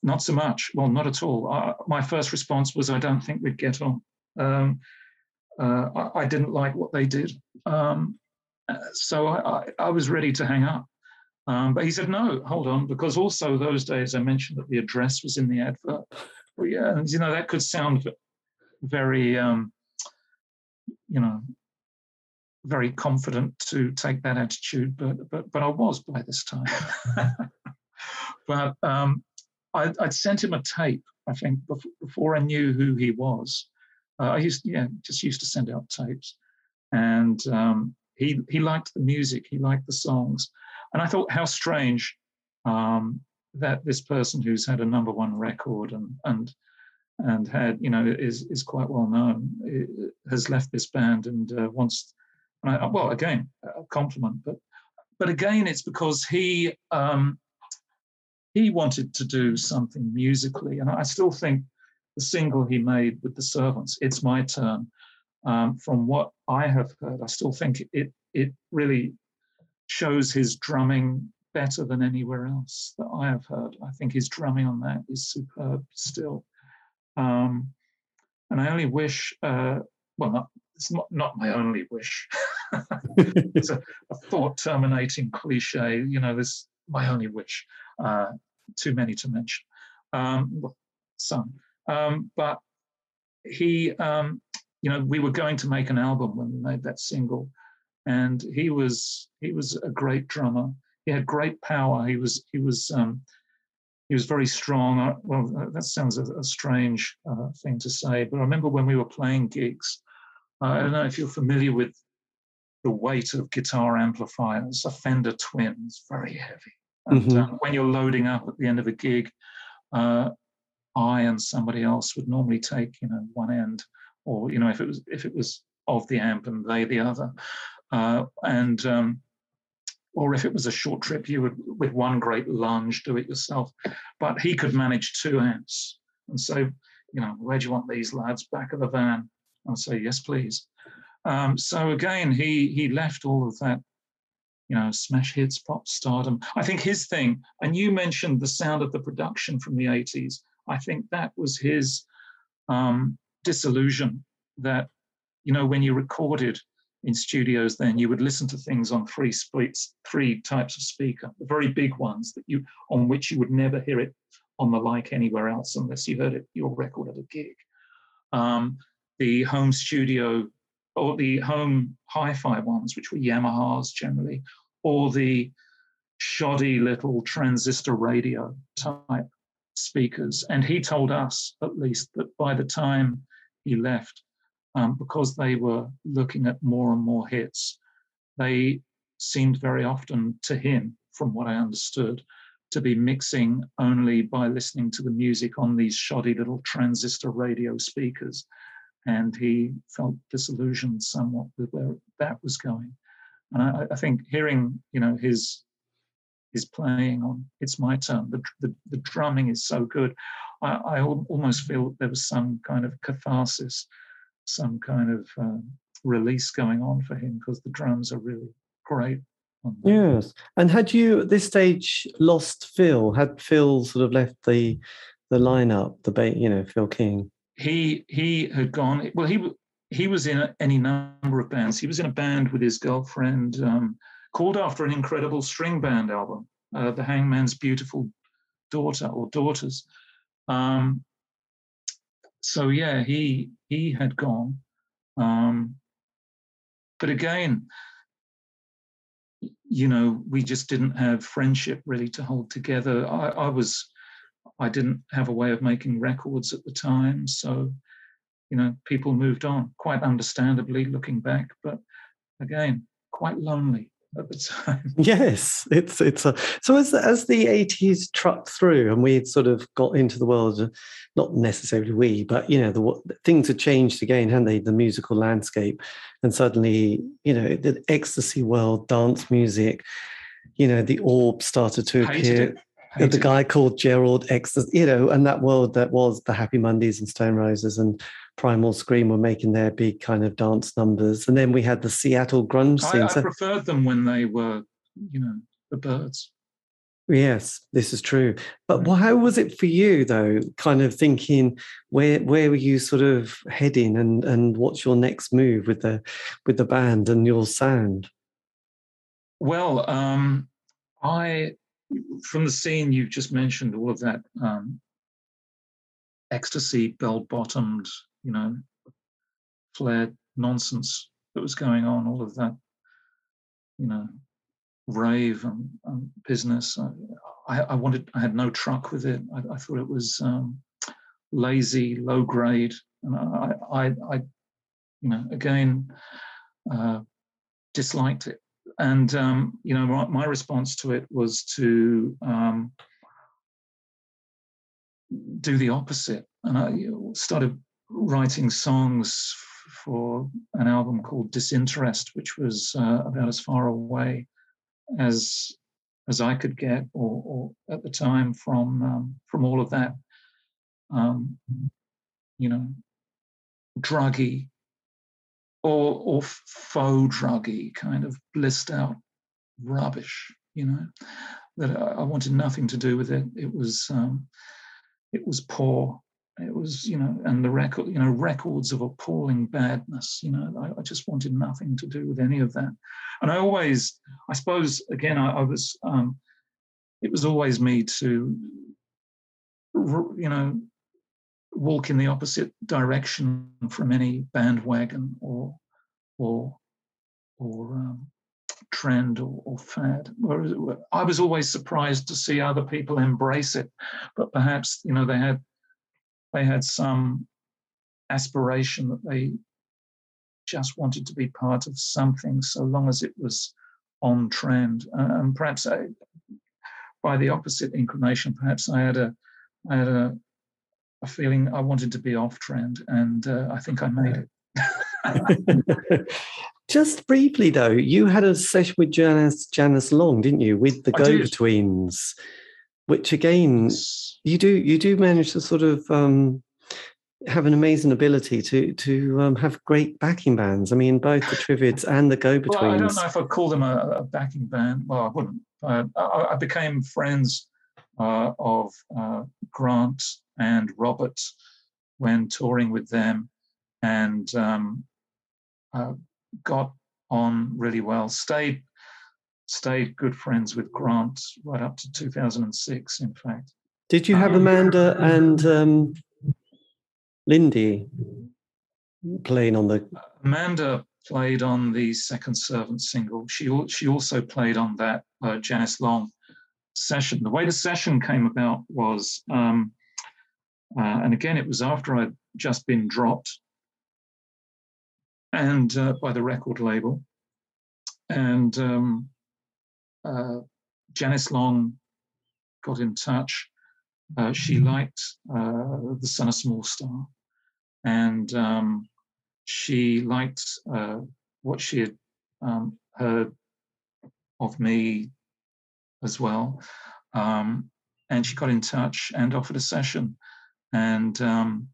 not so much. Well, not at all. Uh, my first response was, I don't think we'd get on. Um, uh, I, I, didn't like what they did. Um, so I, I, I, was ready to hang up. Um, but he said, no, hold on, because also those days I mentioned that the address was in the advert. Well, yeah, you know, that could sound very, um, you know, very confident to take that attitude, but but but I was by this time. [laughs] but um, I, would sent him a tape. I think before I knew who he was. Uh, I used yeah just used to send out tapes, and um, he he liked the music. He liked the songs, and I thought how strange um, that this person who's had a number one record and and and had you know is is quite well known has left this band and uh, wants well again a compliment but but again it's because he um, he wanted to do something musically and I still think the single he made with the servants it's my turn um, from what I have heard I still think it it really shows his drumming better than anywhere else that I have heard. I think his drumming on that is superb still um, and I only wish, uh, well, not, it's not, not my only wish. [laughs] it's a, a, thought terminating cliche, you know, this my only wish, uh, too many to mention. Um, well, some. Um, but he, um, you know, we were going to make an album when we made that single, and he was he was a great drummer. He had great power. He was he was um, he was very strong. Uh, well, that sounds a, a strange uh, thing to say, but I remember when we were playing gigs. Uh, I don't know if you're familiar with the weight of guitar amplifiers. A Fender Twin is very heavy, and mm-hmm. when you're loading up at the end of a gig, uh, I and somebody else would normally take you know one end, or you know if it was if it was of the amp and they the other, uh, and um, or if it was a short trip, you would with one great lunge do it yourself. But he could manage two amps, and so you know where do you want these lads back of the van? I'll say yes, please. Um, so again, he he left all of that you know, smash hits, pop stardom. I think his thing, and you mentioned the sound of the production from the 80s. I think that was his um, disillusion that, you know, when you recorded in studios then you would listen to things on three splits, three types of speaker, the very big ones that you on which you would never hear it on the like anywhere else unless you heard it your record at a gig. Um, the home studio or the home hi-fi ones, which were Yamahas generally, or the shoddy little transistor radio type speakers. And he told us, at least, that by the time he left, um, because they were looking at more and more hits, they seemed very often to him, from what I understood, to be mixing only by listening to the music on these shoddy little transistor radio speakers. And he felt disillusioned somewhat with where that was going. And I, I think hearing, you know, his is playing on It's My Turn. The, the, the drumming is so good. I, I, almost feel there was some kind of catharsis, some kind of um, release going on for him because the drums are really great. Yes. And had you at this stage lost Phil? Had Phil sort of left the the lineup, the ba- you know, Phil King? He he had gone. Well, he he was in any number of bands. He was in a band with his girlfriend. Um, called after an incredible string band album, uh, The Hangman's Beautiful Daughter or Daughters. Um, so yeah, he he had gone, um, but again, you know, we just didn't have friendship really to hold together. I, I was, I didn't have a way of making records at the time, so you know, people moved on quite understandably looking back, but again, quite lonely at the time. [laughs] Yes, it's it's a, so as as the eighties trucked through and we sort of got into the world, not necessarily we, but you know the things had changed again, hadn't they? The musical landscape, and suddenly you know the ecstasy world, dance music, you know the orb started to appear. The guy called Gerald Ecstasy, you know, and that world that was the Happy Mondays and Stone Roses and Primal Scream were making their big kind of dance numbers, and then we had the Seattle grunge scene. I, I preferred them when they were, you know, the birds. Yes, this is true. But how was it for you, though? Kind of thinking where where were you sort of heading, and and what's your next move with the with the band and your sound? Well, um, I from the scene you've just mentioned, all of that um, ecstasy, bell bottomed, you know, flared nonsense that was going on, all of that, you know, rave and, and business. I, I, wanted, I had no truck with it. I, I thought it was um, lazy, low grade, and I, I, I you know, again, uh, disliked it. And um, you know, my, my, response to it was to um, do the opposite, and I started writing songs for an album called Disinterest, which was uh, about as far away as as I could get, or, or at the time from um, from all of that, um, you know, druggy or or faux druggy kind of blissed out rubbish, you know, that I, I wanted nothing to do with it. It was um, it was poor it was you know and the record you know records of appalling badness you know I, I, just wanted nothing to do with any of that and i always i suppose again i, I was um it was always me to you know walk in the opposite direction from any bandwagon or or or um, trend or, or fad. Whereas I was always surprised to see other people embrace it, but perhaps you know they had they had some aspiration that they just wanted to be part of something, so long as it was on trend. Uh, and perhaps I, by the opposite inclination, perhaps I had a I had a, a feeling I wanted to be off trend, and uh, I think I made it. [laughs] Just briefly though, you had a session with Janice Janice Long, didn't you, with the Go Betweens, which again you do you do manage to sort of um, have an amazing ability to to um, have great backing bands. I mean, both the Triffids [sighs] and the Go Betweens. Well, I don't know if I'd call them a, a backing band. Well, I wouldn't. Uh, I, I, became friends uh, of uh, Grant and Robert when touring with them, and um, uh, got on really well. Stayed stayed good friends with Grant right up to 2006. In fact. Did you have um, Amanda [laughs] and um, Lindy playing on the? Amanda played on the Second Servant single. She she also played on that uh, Janice Long session. The way the session came about was, um, uh, and again, it was after I'd just been dropped and uh, by the record label. And um, uh, Janice Long got in touch. Uh, she liked uh, The Sun a Small Star, and um, she liked uh, what she had um, heard of me as well. Um, and she got in touch and offered a session. And um,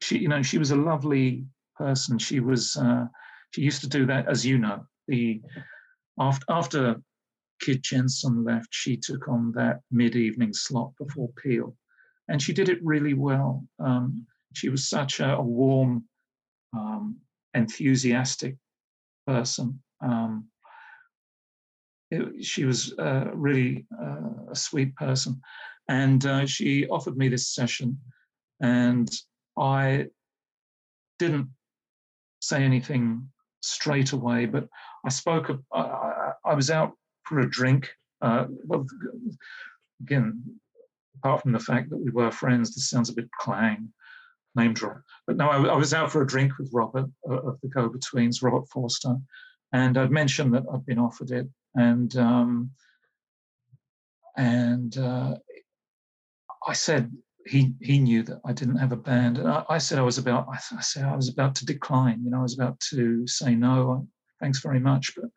she, you know, she was a lovely person. She was, uh, she used to do that, as you know. The after after Kid Jensen left, she took on that mid-evening slot before Peel, and she did it really well. Um, she was such a, a warm, um, enthusiastic person. Um, it, she was uh, really uh, a sweet person, and uh, she offered me this session, and I didn't say anything straight away, but I spoke. I, I, was out for a drink. Uh, well, again, apart from the fact that we were friends, this sounds a bit clang, name drop. But no, I, I was out for a drink with Robert uh, of the Go Betweens, Robert Forster, and I'd mentioned that I'd been offered it, and um, and uh, I said, he he knew that I didn't have a band, and I, I said I was about I, I, said I was about to decline. You know, I was about to say no, thanks very much, but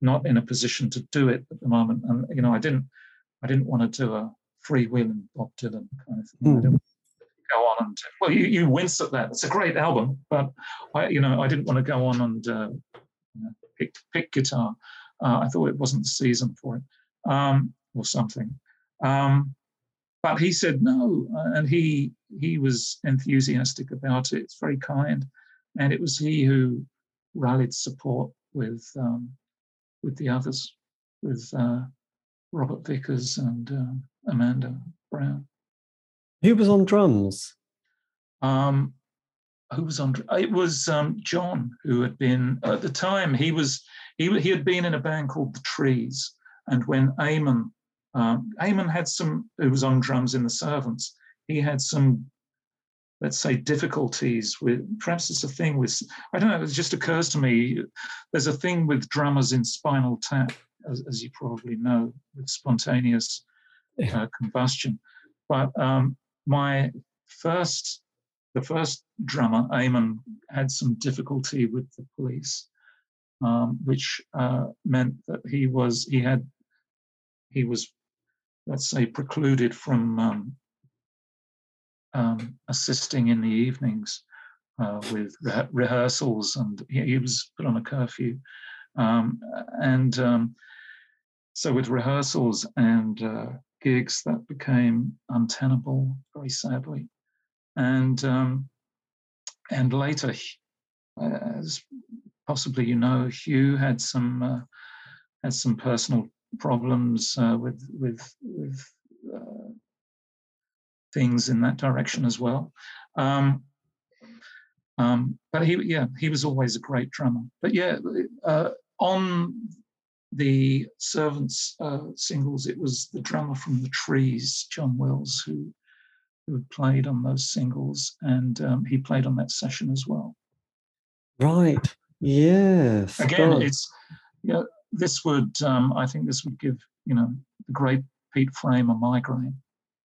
not in a position to do it at the moment. And you know, I didn't I didn't want to do a freewheeling Bob Dylan kind of thing. Mm. I didn't go on and well, you, you wince at that. It's a great album, but I you know I didn't want to go on and uh, you know, pick pick guitar. Uh, I thought it wasn't the season for it, um, or something. Um, but he said no, uh, and he he was enthusiastic about it. It's very kind, and it was he who rallied support with um, with the others, with uh, Robert Vickers and uh, Amanda Brown. Who was on drums? Um, who was on? It was um, John, who had been at the time. He was he he had been in a band called the Trees, and when Eamon um, Eamon had some, who was on drums in the Servants, he had some, let's say, difficulties with, perhaps it's a thing with, I don't know, it just occurs to me, there's a thing with drummers in Spinal Tap, as, as you probably know, with spontaneous uh, combustion. But um, my first, the first drummer, Eamon, had some difficulty with the police. Um, which uh, meant that he was he had he was let's say, precluded from um, um, assisting in the evenings uh, with re- rehearsals, and he, he, was put on a curfew. Um, and um, so, with rehearsals and uh, gigs, that became untenable, very sadly. And um, and later, as possibly you know, Hugh had some uh, had some personal problems uh, with with with uh, things in that direction as well. Um, um, but he, yeah, he was always a great drummer. But yeah, uh, on the Servants uh, singles, it was the drummer from the Trees, John Wells, who who played on those singles, and um, he played on that session as well. Right. Yes. Again, God. it's yeah. This would, um, I think, this would give you know the great Pete Frame a migraine.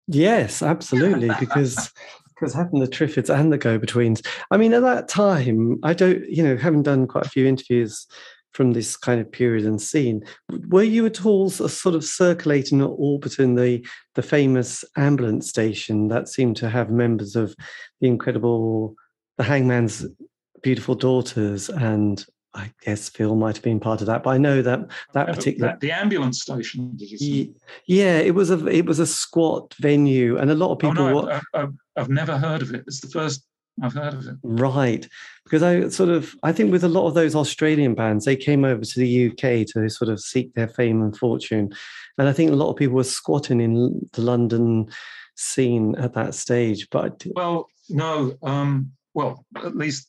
Yes, absolutely, [laughs] because because having the Triffids and the Go Betweens. I mean, at that time, I don't, you know, having done quite a few interviews from this kind of period and scene. Were you at all sort of circulating or orbiting the the famous ambulance station that seemed to have members of the incredible the Hangman's beautiful daughters and I guess Phil might have been part of that, but I know that that particular the ambulance station. Yeah, it was a it was a squat venue, and a lot of people. Oh, no, I've, I've, I've, never heard of it. It's the first I've heard of it. Right, because I sort of I think with a lot of those Australian bands, they came over to the UK to sort of seek their fame and fortune, and I think a lot of people were squatting in the London scene at that stage. But well, no, um, well, at least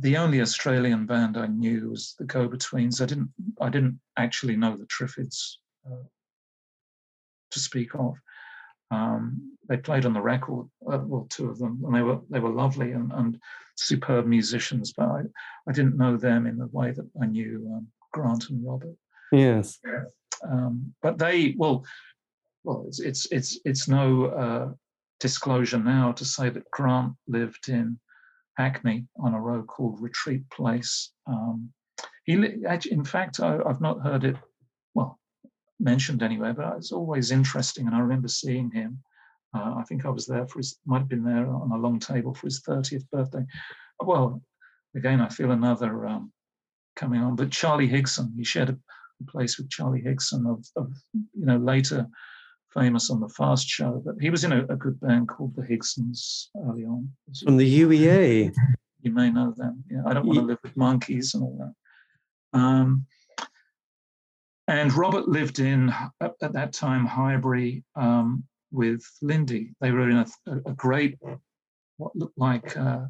the only Australian band I knew was the Go Betweens. I didn't I didn't actually know the Triffids uh, to speak of. Um, they played on the record, uh, well, two of them, and they were they were lovely and, and superb musicians. But I, I didn't know them in the way that I knew um, Grant and Robert. Yes. Um, but they well, well, it's it's it's it's no uh, disclosure now to say that Grant lived in Hackney on a road called Retreat Place. Um, he, in fact, I, have not heard it, well, mentioned anywhere, but it's always interesting. And I remember seeing him. Uh, I think I was there for his, might have been there on a long table for his 30th birthday. Well, again, I feel another um, coming on. But Charlie Higson, he shared a, a place with Charlie Higson of, of, you know, later famous on the Fast Show, but he was in a, a good band called the Higsons early on. From the UEA. You may know them. Yeah, I don't want to live with monkeys and all that. Um, and Robert lived in at, at that time Highbury um, with Lindy. They were in a, a great, what looked like uh,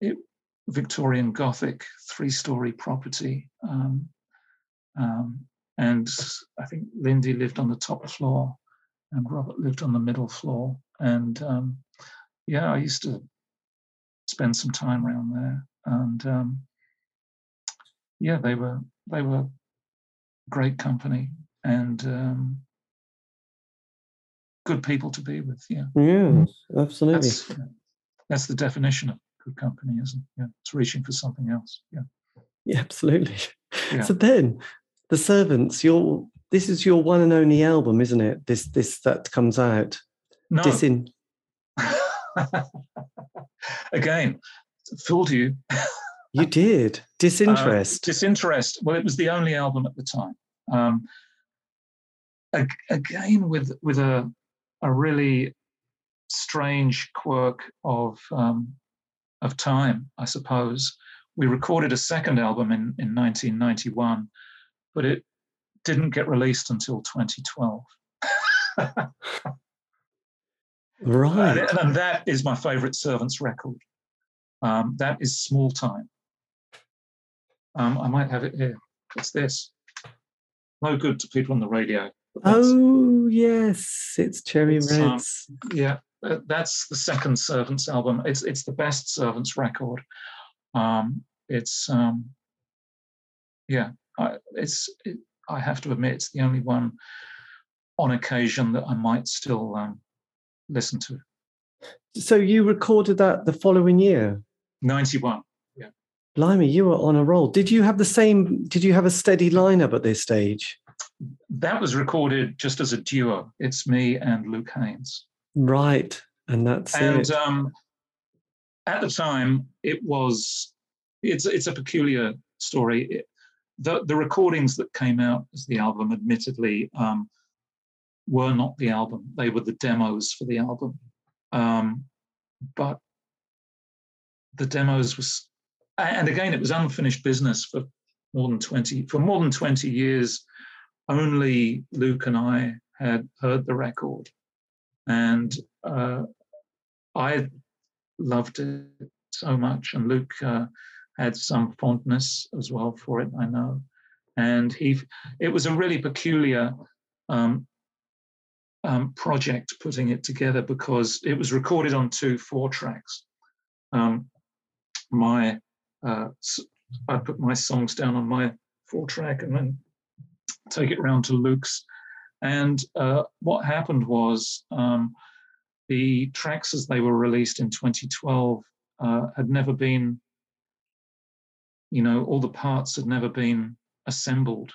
it, Victorian Gothic three-story property. Um, um, and I think Lindy lived on the top floor, and Robert lived on the middle floor. And um, yeah, I used to spend some time around there, and um, yeah, they were they were great company and um, good people to be with. Yeah, yeah, absolutely. That's, that's the definition of good company, isn't it? Yeah, it's reaching for something else. Yeah, yeah, absolutely. Yeah. So then, the servants, your this is your one and only album, isn't it? This this that comes out. No. Disin- [laughs] Again, fooled you. you did. Disinterest. Uh, Disinterest. Well, it was the only album at the time. Um, again, with with a a really strange quirk of um, of time, I suppose. We recorded a second album in, in 1991, but it didn't get released until 2012. right. And, and, that is my favorite Servants record. Um, that is Small Time. Um, I might have it here. It's this. No good to people on the radio. Oh, yes. It's Cherry it's, um, Reds. Um, yeah. That's the second Servants album. It's it's the best Servants record. Um, it's um, yeah, I, it's it, I have to admit, it's the only one on occasion that I might still um, listen to. So you recorded that the following year? 91. Yeah. Blimey, you were on a roll. Did you have the same, did you have a steady lineup at this stage? That was recorded just as a duo. It's me and Luke Haines. Right. And that's and, it. Um, at the time, it was, it's, it's a peculiar story. It, the, the recordings that came out as the album, admittedly, um, were not the album. They were the demos for the album. Um, but the demos was, and again, it was unfinished business for more than 20, for more than 20 years. Only Luke and I had heard the record. and uh, I loved it so much, and Luke uh, had some fondness as well for it. I know, and he it was a really peculiar um, um, project putting it together because it was recorded on two four tracks. Um, my uh, I put my songs down on my four track and then take it round to Luke's. And uh, what happened was um, the tracks as they were released in 2012 uh, had never been, you know, all the parts had never been assembled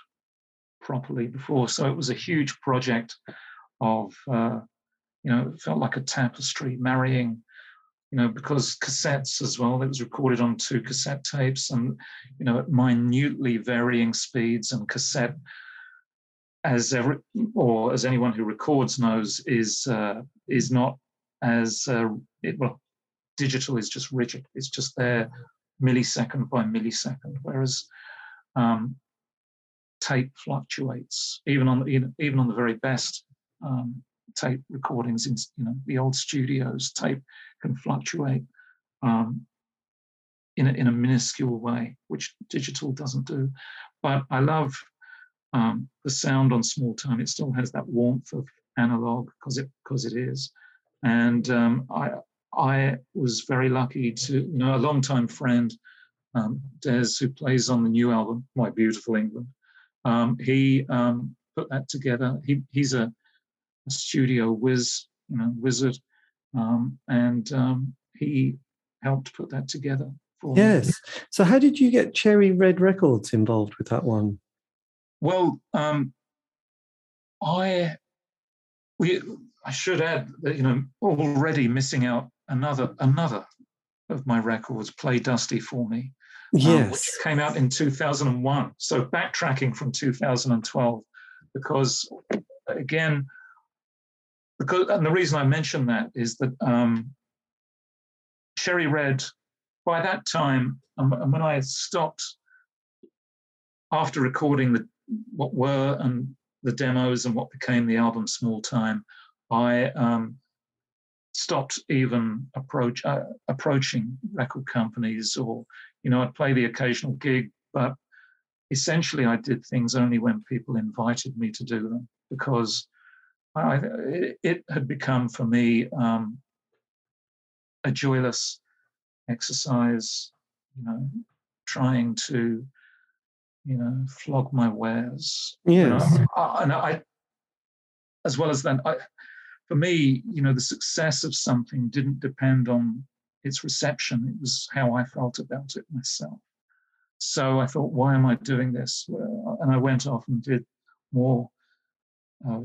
properly before. So it was a huge project of, uh, you know, it felt like a tapestry marrying, you know, because cassettes as well, it was recorded on two cassette tapes and, you know, at minutely varying speeds and cassette as every, or as anyone who records knows, is uh, is not as uh, it, well. Digital is just rigid; it's just there, millisecond by millisecond. Whereas um, tape fluctuates, even on the, even on the very best um, tape recordings in you know the old studios. Tape can fluctuate um, in a, in a minuscule way, which digital doesn't do. But I love um, the sound on small time. It still has that warmth of analog because it because it is. And um, I I was very lucky to you know a long-time friend, um, Des, who plays on the new album, My Beautiful England. Um, he um, put that together. He he's a, a studio whiz, you know, wizard, um, and he helped put that together. yes. Me. So, how did you get Cherry Red Records involved with that one? Well, um, I we I should add that you know already missing out another another of my records, Play Dusty for me, yes, um, which came out in 2001. So backtracking from 2012, because again, because and the reason I mention that is that um, Cherry Red, by that time, um, and when I stopped after recording the what were and the demos and what became the album Small Time, I um, stopped even approach uh, approaching record companies or you know I'd play the occasional gig, but essentially I did things only when people invited me to do them because I, it, it had become for me um, a joyless exercise, you know, trying to you know, flog my wares. Yes. You know? and I, as well as then, I, for me, you know, the success of something didn't depend on its reception. It was how I felt about it myself. So I thought, why am I doing this? And I went off and did more uh,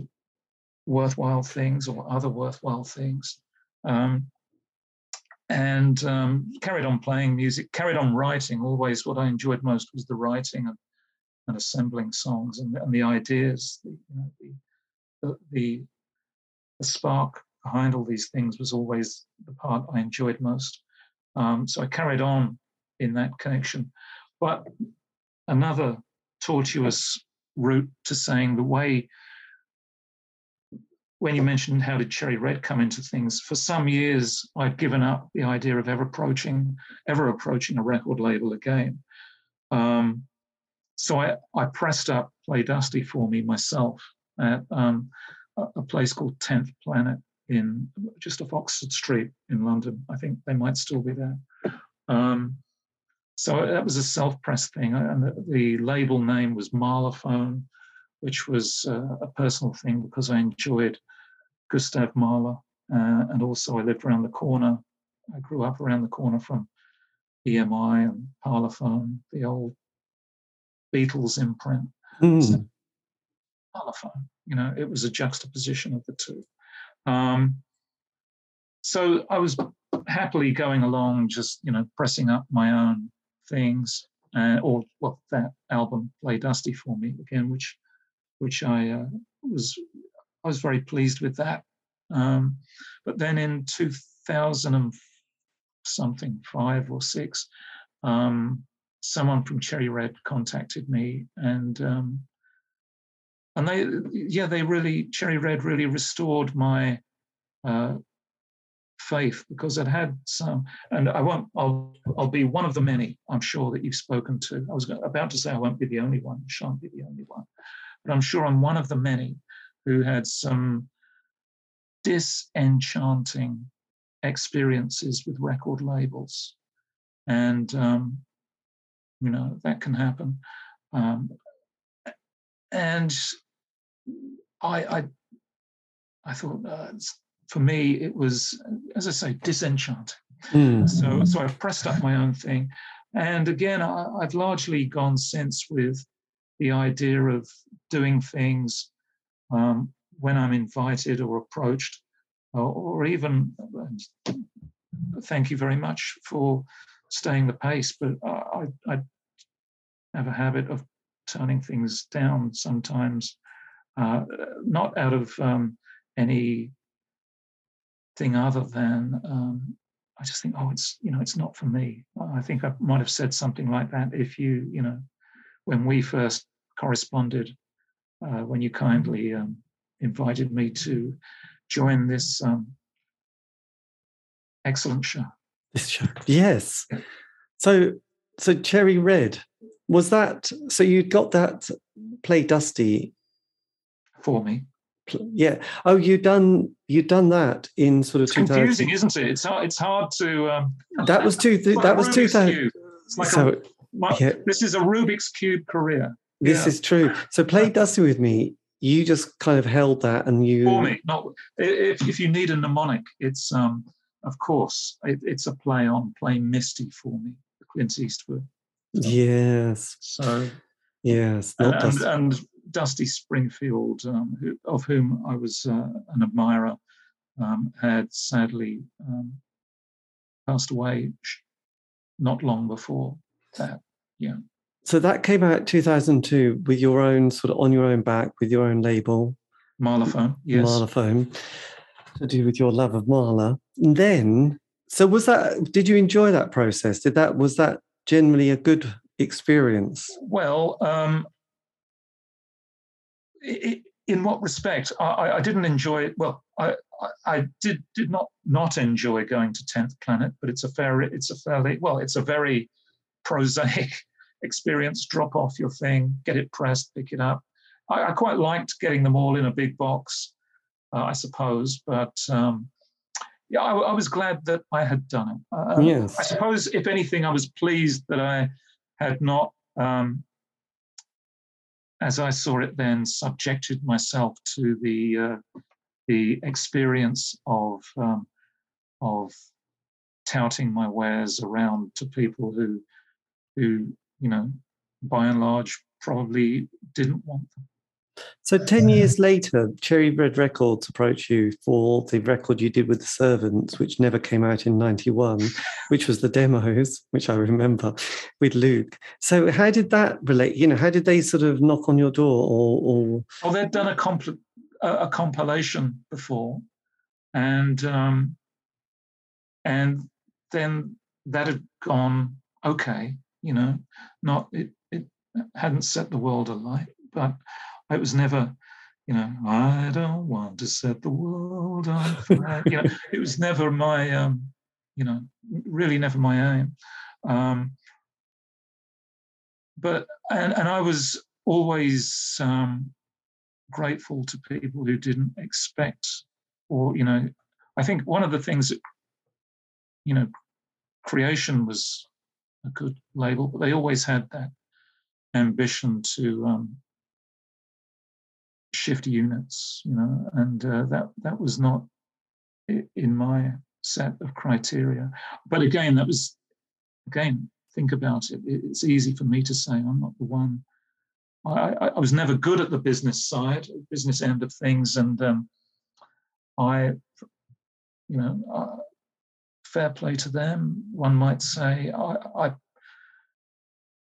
worthwhile things or other worthwhile things. Um, and um, carried on playing music, carried on writing. Always, what I enjoyed most was the writing and and assembling songs and, and the ideas, the, you know, the, the, the, spark behind all these things was always the part I enjoyed most. Um, so I carried on in that connection. But another tortuous route to saying the way when you mentioned how did Cherry Red come into things, for some years I'd given up the idea of ever approaching, ever approaching a record label again. Um, so I, I pressed up Play Dusty for me myself at um, a place called 10th Planet in just off Oxford Street in London. I think they might still be there. Um, so that was a self-press thing, and the, the, label name was Mahlerphone, which was uh, a personal thing because I enjoyed Gustav Mahler, uh, and also I lived around the corner. I grew up around the corner from EMI and Parlophone, the old Beatles imprint. Mm. So, telephone, you know, it was a juxtaposition of the two. Um, so I was happily going along, just you know, pressing up my own things, uh, or well, that album "Play Dusty" for me again, which which I uh, was I was very pleased with that. Um, but then in 2000 and something five or six, um, someone from Cherry Red contacted me, and um, and they yeah they really Cherry Red really restored my uh, faith because it had some, and I won't, I'll, I'll be one of the many, I'm sure, that you've spoken to. I was about to say I won't be the only one, I shan't be the only one, but I'm sure I'm one of the many who had some disenchanting experiences with record labels. And, um, you know, that can happen. Um, and I, I, I thought uh, for me, it was, as I say, disenchanting. Mm. So, so I pressed up my own thing. And again, I, I've largely gone since with the idea of doing things um, when I'm invited or approached, or, or, even thank you very much for staying the pace, but I, I have a habit of turning things down sometimes, uh, not out of um, any thing other than um, I just think, oh, it's you know, it's not for me. I think I might have said something like that if you, you know, when we first corresponded, uh, when you kindly um, invited me to join this um, excellent show. This show, yes. So, so Cherry Red was that. So you got that play Dusty for me. Yeah. Oh, you done you done that in sort of it's confusing, isn't it? It's hard. It's hard to. Um, that was two. Th- that was two thousand. Like so, a, my, yeah. this is a Rubik's cube career. This yeah. is true. So play Dusty with me. You just kind of held that, and you for me. Not if if you need a mnemonic, it's um of course it, it's a play on play Misty for me, Clint Eastwood. So, yes. So yes, and, and, and Dusty Springfield, um, who, of whom I was uh, an admirer, um, had sadly um, passed away not long before that. Yeah. So that came out 2002 with your own sort of on your own back with your own label. Mahlerphone, yes. Mahlerphone, to do with your love of Mahler. And then, so was that? Did you enjoy that process? Did that was that generally a good experience? Well, um, in what respect? I, I, didn't enjoy it. Well, I, I did did not not enjoy going to Tenth Planet, but it's a fair it's a fairly well it's a very prosaic [laughs] experience. Drop off your thing, get it pressed, pick it up. I, I quite liked getting them all in a big box, uh, I suppose, but. Um, yeah, I, I, was glad that I had done it. Uh, yes. I suppose, if anything, I was pleased that I had not um, as I saw it then, subjected myself to the uh, the experience of um, of touting my wares around to people who who you know by and large probably didn't want them. So, 10 years later, Cherry Red Records approached you for the record you did with the Servants, which never came out in 91, which was the demos, which I remember with Luke. So, how did that relate? You know, how did they sort of knock on your door or? or... Well, they'd done a, comp- a compilation before, and um, and then that had gone okay, you know, not it, it hadn't set the world alight, but it was never, you know, I don't want to set the world on [laughs] fire. you know, it was never my, um, you know, really never my aim. Um, but and and I was always um, grateful to people who didn't expect, or you know, I think one of the things that, you know, creation was a good label, but they always had that ambition to um, shift units, you know, and uh, that that was not in my set of criteria. But again, that was again think about it. It's easy for me to say I'm not the one. I, I, I was never good at the business side, business end of things, and um, I, you know, uh, fair play to them. One might say I, I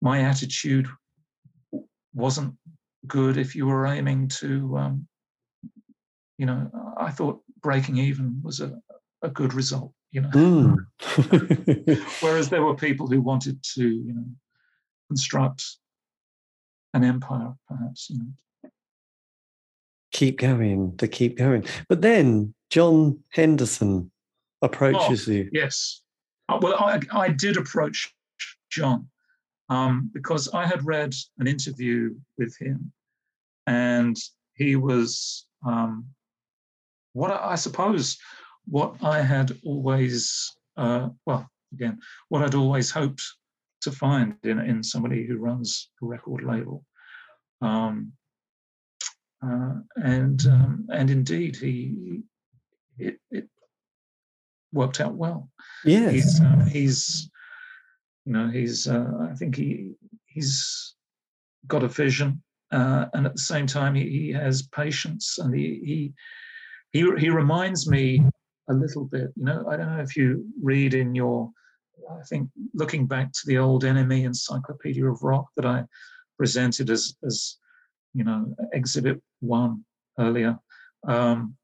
my attitude wasn't good if you were aiming to, um, you know, I thought breaking even was a, a good result, you know. Mm. [laughs] [laughs] Whereas there were people who wanted to, you know, construct an empire, perhaps, you know. keep going, to keep going. But then John Henderson approaches oh, you. Yes. Uh, well, I, I did approach John um, because I had read an interview with him, and he was um, what I, I, suppose what I had always, uh, well, again, what I'd always hoped to find in, in somebody who runs a record label. Um, uh, and um, and indeed, he it, it worked out well. Yes, he's, uh, he's you know he's uh, I think he he's got a vision, uh, and at the same time he, he has patience, and he he he he reminds me a little bit. You know, I don't know if you read in your I think looking back to the old NME Encyclopedia of Rock that I presented as as you know exhibit one earlier. Um,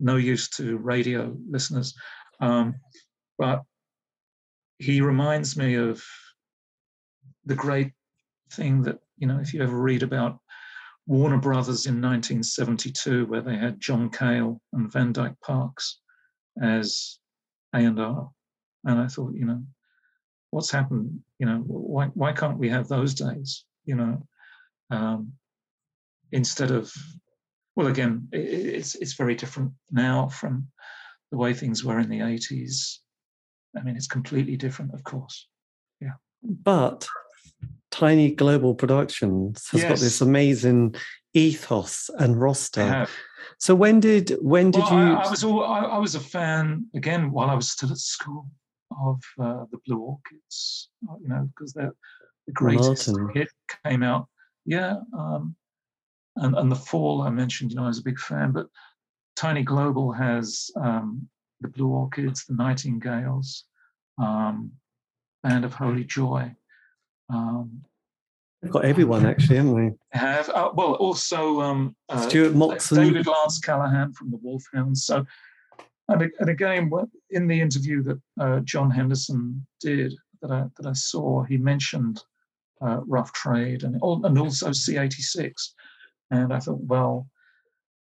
no use to radio listeners, um, but he reminds me of the great thing that you know if you ever read about Warner Brothers in 1972, where they had John Cale and Van Dyke Parks as A and I thought, you know, what's happened? You know, why why can't we have those days? You know, um, instead of well, again, it's it's very different now from the way things were in the 80s. I mean, it's completely different, of course. Yeah. But Tiny Global Productions has yes. got this amazing ethos and roster. So when did when did well, you? I, I was all, I, I, was a fan again while I was still at school of uh, the Blue Orchids. Uh, you know, because they're the greatest Martin. hit came out. Yeah, um, and and the Fall I mentioned. You know, I was a big fan, but Tiny Global has um, the Blue Orchids, the Nightingales, um, Band of Holy Joy. Um, We've got everyone actually, haven't we? [laughs] Have uh, well also um, uh, Stuart Moxham, David Lance Callahan from the Wolfhounds. So, and, and again, in the interview that uh, John Henderson did that I that I saw, he mentioned uh, Rough Trade and and also C86, and I thought, well,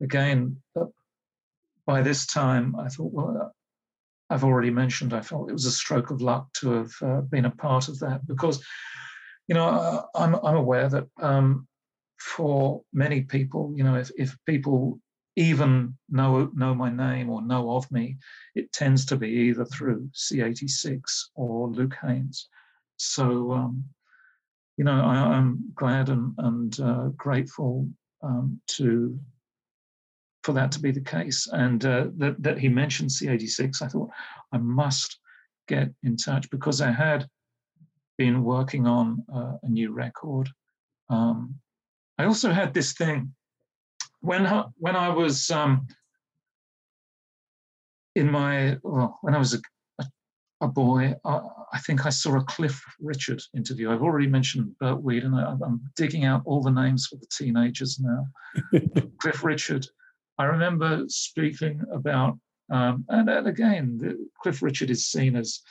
again, uh, by this time, I thought, well, I've already mentioned I felt it was a stroke of luck to have uh, been a part of that because you know, uh, I'm I'm aware that um, for many people, you know, if if people even know know my name or know of me, it tends to be either through C86 or Luke Haines. So, um, you know, I, am glad and, and uh, grateful um, to for that to be the case. And uh, that, that he mentioned C86, I thought I must get in touch because I had been working on uh, a new record. Um, I also had this thing when I, when I was um, in my well, when I was a, a, a boy, I, I, think I saw a Cliff Richard interview. I've already mentioned Bert Weedon, and I, am digging out all the names for the teenagers now. [laughs] Cliff Richard. I remember speaking about, um, and, and, again, the, Cliff Richard is seen as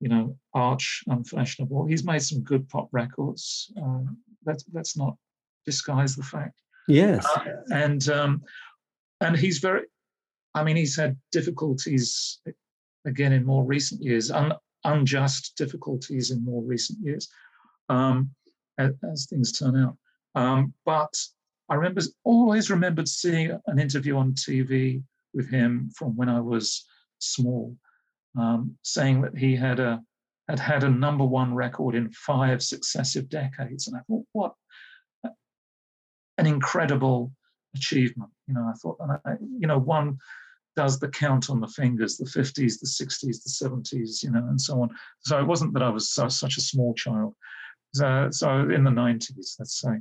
you know, arch unfashionable. He's made some good pop records. Um, let's let's not disguise the fact. Yes, uh, and um, and he's very. I mean, he's had difficulties again in more recent years, un, unjust difficulties in more recent years, um, as, as, things turn out. Um, but I remember always remembered seeing an interview on TV with him from when I was small, um, saying that he had a had had a number one record in five successive decades, and I thought, what an incredible achievement. You know, I thought, and I, you know, one does the count on the fingers, the 50s, the 60s, the 70s, you know, and so on. So it wasn't that I was so, such a small child. So, so in the 90s, let's say,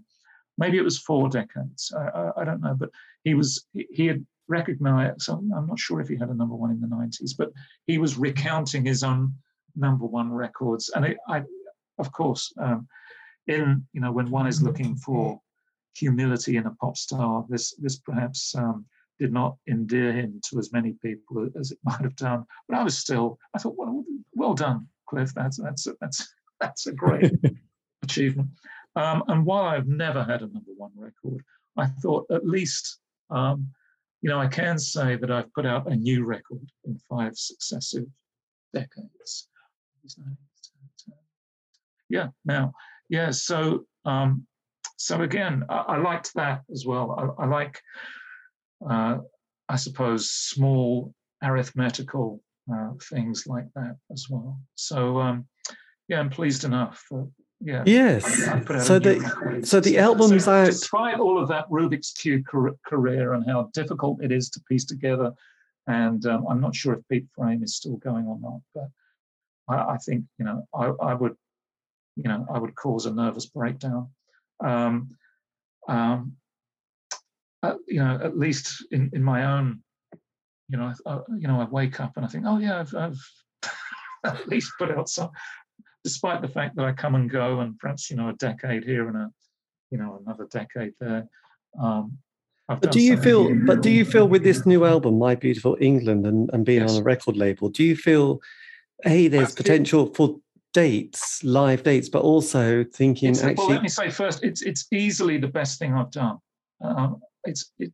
maybe it was four decades. I, I, I don't know, but he was he had recognized. I'm not sure if he had a number one in the 90s, but he was recounting his own number one records. And it, I, of course, um, in, you know, when one is looking for humility in a pop star, this, this perhaps um, did not endear him to as many people as it [laughs] might have done. But I was still, I thought, well, well done, Cliff. That's, that's, that's, [laughs] that's a great [laughs] achievement. Um, and while I've never had a number one record, I thought at least, um, you know, I can say that I've put out a new record in five successive decades. Yeah, now, yeah, so um, so again, I, I, liked that as well. I, I like, uh, I suppose, small arithmetical uh, things like that as well. So um, yeah, I'm pleased enough. Yeah. Yes. so the so the album's so out. Despite all of that Rubik's cube career and how difficult it is to piece together, and um, I'm not sure if Pete Frame is still going or not, but I, I think you know I, I, would you know I would cause a nervous breakdown. Um, um, uh, you know, at least in, in my own, you know, I, you know, I wake up and I think, oh yeah, I've, I've [laughs] at least put out some, despite the fact that I come and go and perhaps you know a decade here and a you know another decade there. Um, but do you feel? But do you feel with this new album, My Beautiful England, and, and being yes. on a record label, do you feel, hey, there's potential for dates, live dates, but also thinking it's, actually. Well, let me say first, it's it's easily the best thing I've done. Um, it's it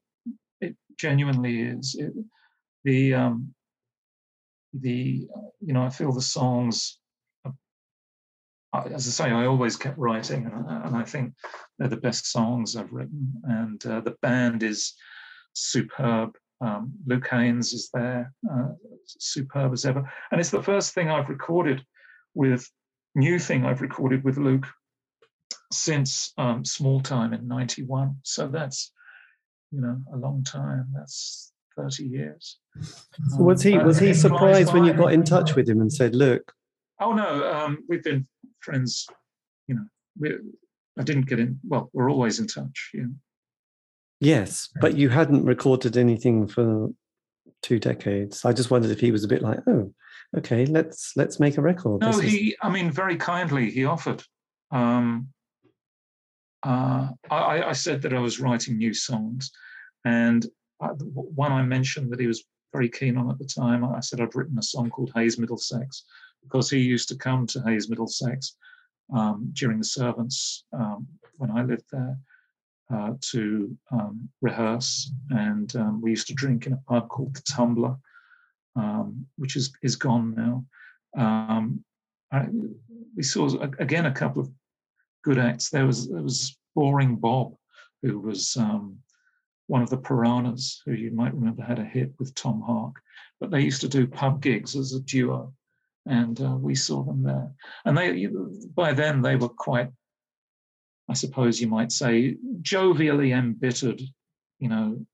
it genuinely is. It, the um, the you know I feel the songs as I say, I always kept writing, and, and, I think they're the best songs I've written. And uh, the band is superb. Um, Luke Haines is there, uh, superb as ever. And it's the first thing I've recorded with, new thing I've recorded with Luke since um, Small Time in '91. So that's, you know, a long time. That's 30 years. So was he was he surprised when you got in touch with him and said, "Look"? Oh no, um, we've been friends, you know, we, I didn't get in. Well, we're always in touch. Yeah. Yes, but you hadn't recorded anything for two decades. I just wondered if he was a bit like, oh, okay, let's let's make a record. No, this he. Is... I mean, very kindly, he offered. Um, uh, I, I, said that I was writing new songs, and I, one I mentioned that he was very keen on at the time. I said I'd written a song called Hayes Middlesex, because he used to come to Hayes Middlesex um, during the servants um, when I lived there uh, to um, rehearse, and um, we used to drink in a pub called the Tumbler, um, which is is gone now. Um, I, we saw again a couple of good acts. There was there was Boring Bob, who was one of the Piranhas, who you might remember had a hit with Tom Hark. But they used to do pub gigs as a duo and uh, we saw them there. And they, by then, they were quite, I suppose you might say, jovially embittered, you know,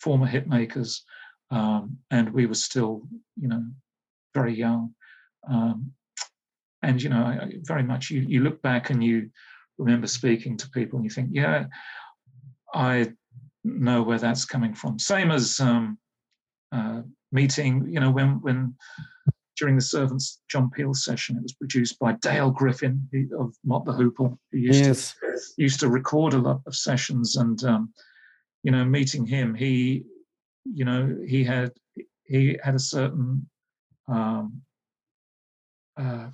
former hitmakers, um, and we were still, you know, very young. Um, and you know, very much you, you look back and you remember speaking to people, and you think, yeah, I know where that's coming from. Same as um, uh, meeting, you know, when when during the Servants John Peel session, it was produced by Dale Griffin of Mott the Hoople, who used yes. to used to record a lot of sessions, and um, you know, meeting him, he, you know, he had he had a certain um, uh,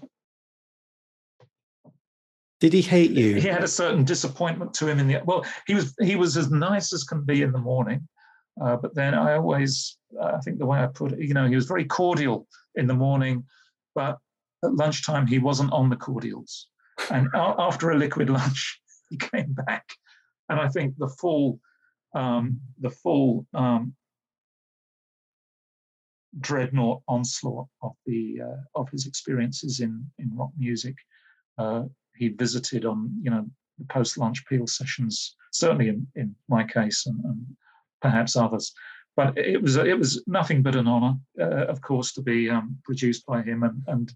did he hate you? He had a certain disappointment to him in the well. He was he was as nice as can be in the morning, uh, but then I always, I think the way I put it, you know, he was very cordial in the morning, but at lunchtime he wasn't on the cordials. And after a liquid lunch, [laughs] he came back. And I think the full, um, the full um, dreadnought onslaught of the uh, of his experiences in in rock music, uh, he visited on you know the post lunch Peel sessions. Certainly in in my case, and, and perhaps others. But it was it was nothing but an honour, uh, of course, to be um, produced by him, and and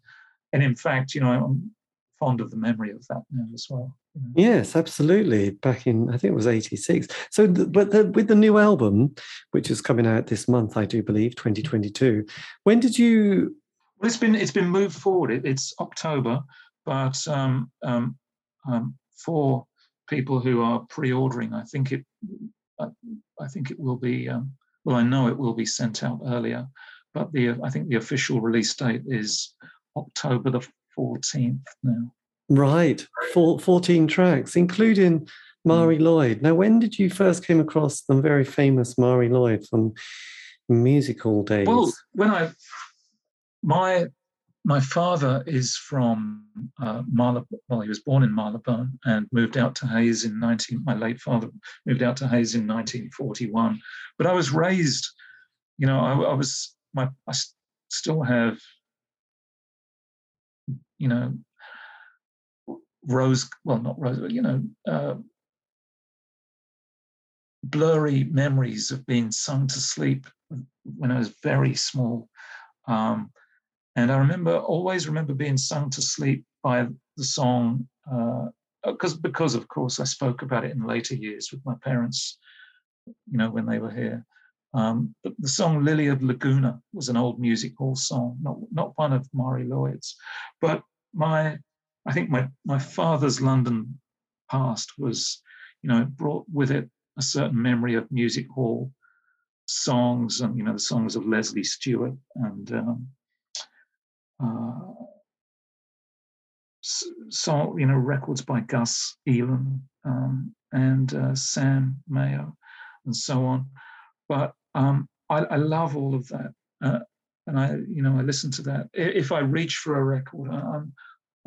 and in fact, you know, I'm fond of the memory of that now as well. You know. Yes, absolutely. Back in I think it was '86. So, the, but the, with the new album, which is coming out this month, I do believe, 2022. When did you? Well, it's been it's been moved forward. It, it's October, but um, um, um, for people who are pre-ordering, I think it I, think it will be, um, well, I know it will be sent out earlier, but the I think the official release date is October the 14th now. Right, Four, 14 tracks, including Marie Lloyd. Now, when did you first came across the very famous Marie Lloyd from music hall days? Well, when I my my father is from uh, Marylebone. Well, he was born in Marylebone and moved out to Hayes in 19. My late father moved out to Hayes in 1941. But I was raised, you know, I, I was my. I still have, you know, rose. Well, not rose, but you know, uh, blurry memories of being sung to sleep when I was very small. Um, and I remember, always remember being sung to sleep by the song, because uh, because of course I spoke about it in later years with my parents, you know, when they were here. Um, the song "Lily of Laguna" was an old music hall song, not not one of Marie Lloyd's. But my, I think my my father's London past was, you know, brought with it a certain memory of music hall songs and you know the songs of Leslie Stuart and um, uh, so you know records by Gus Elen um, and uh, Sam Mayo and so on. But um, I, I, love all of that, uh, and I you know I listen to that. If I reach for a record, I'm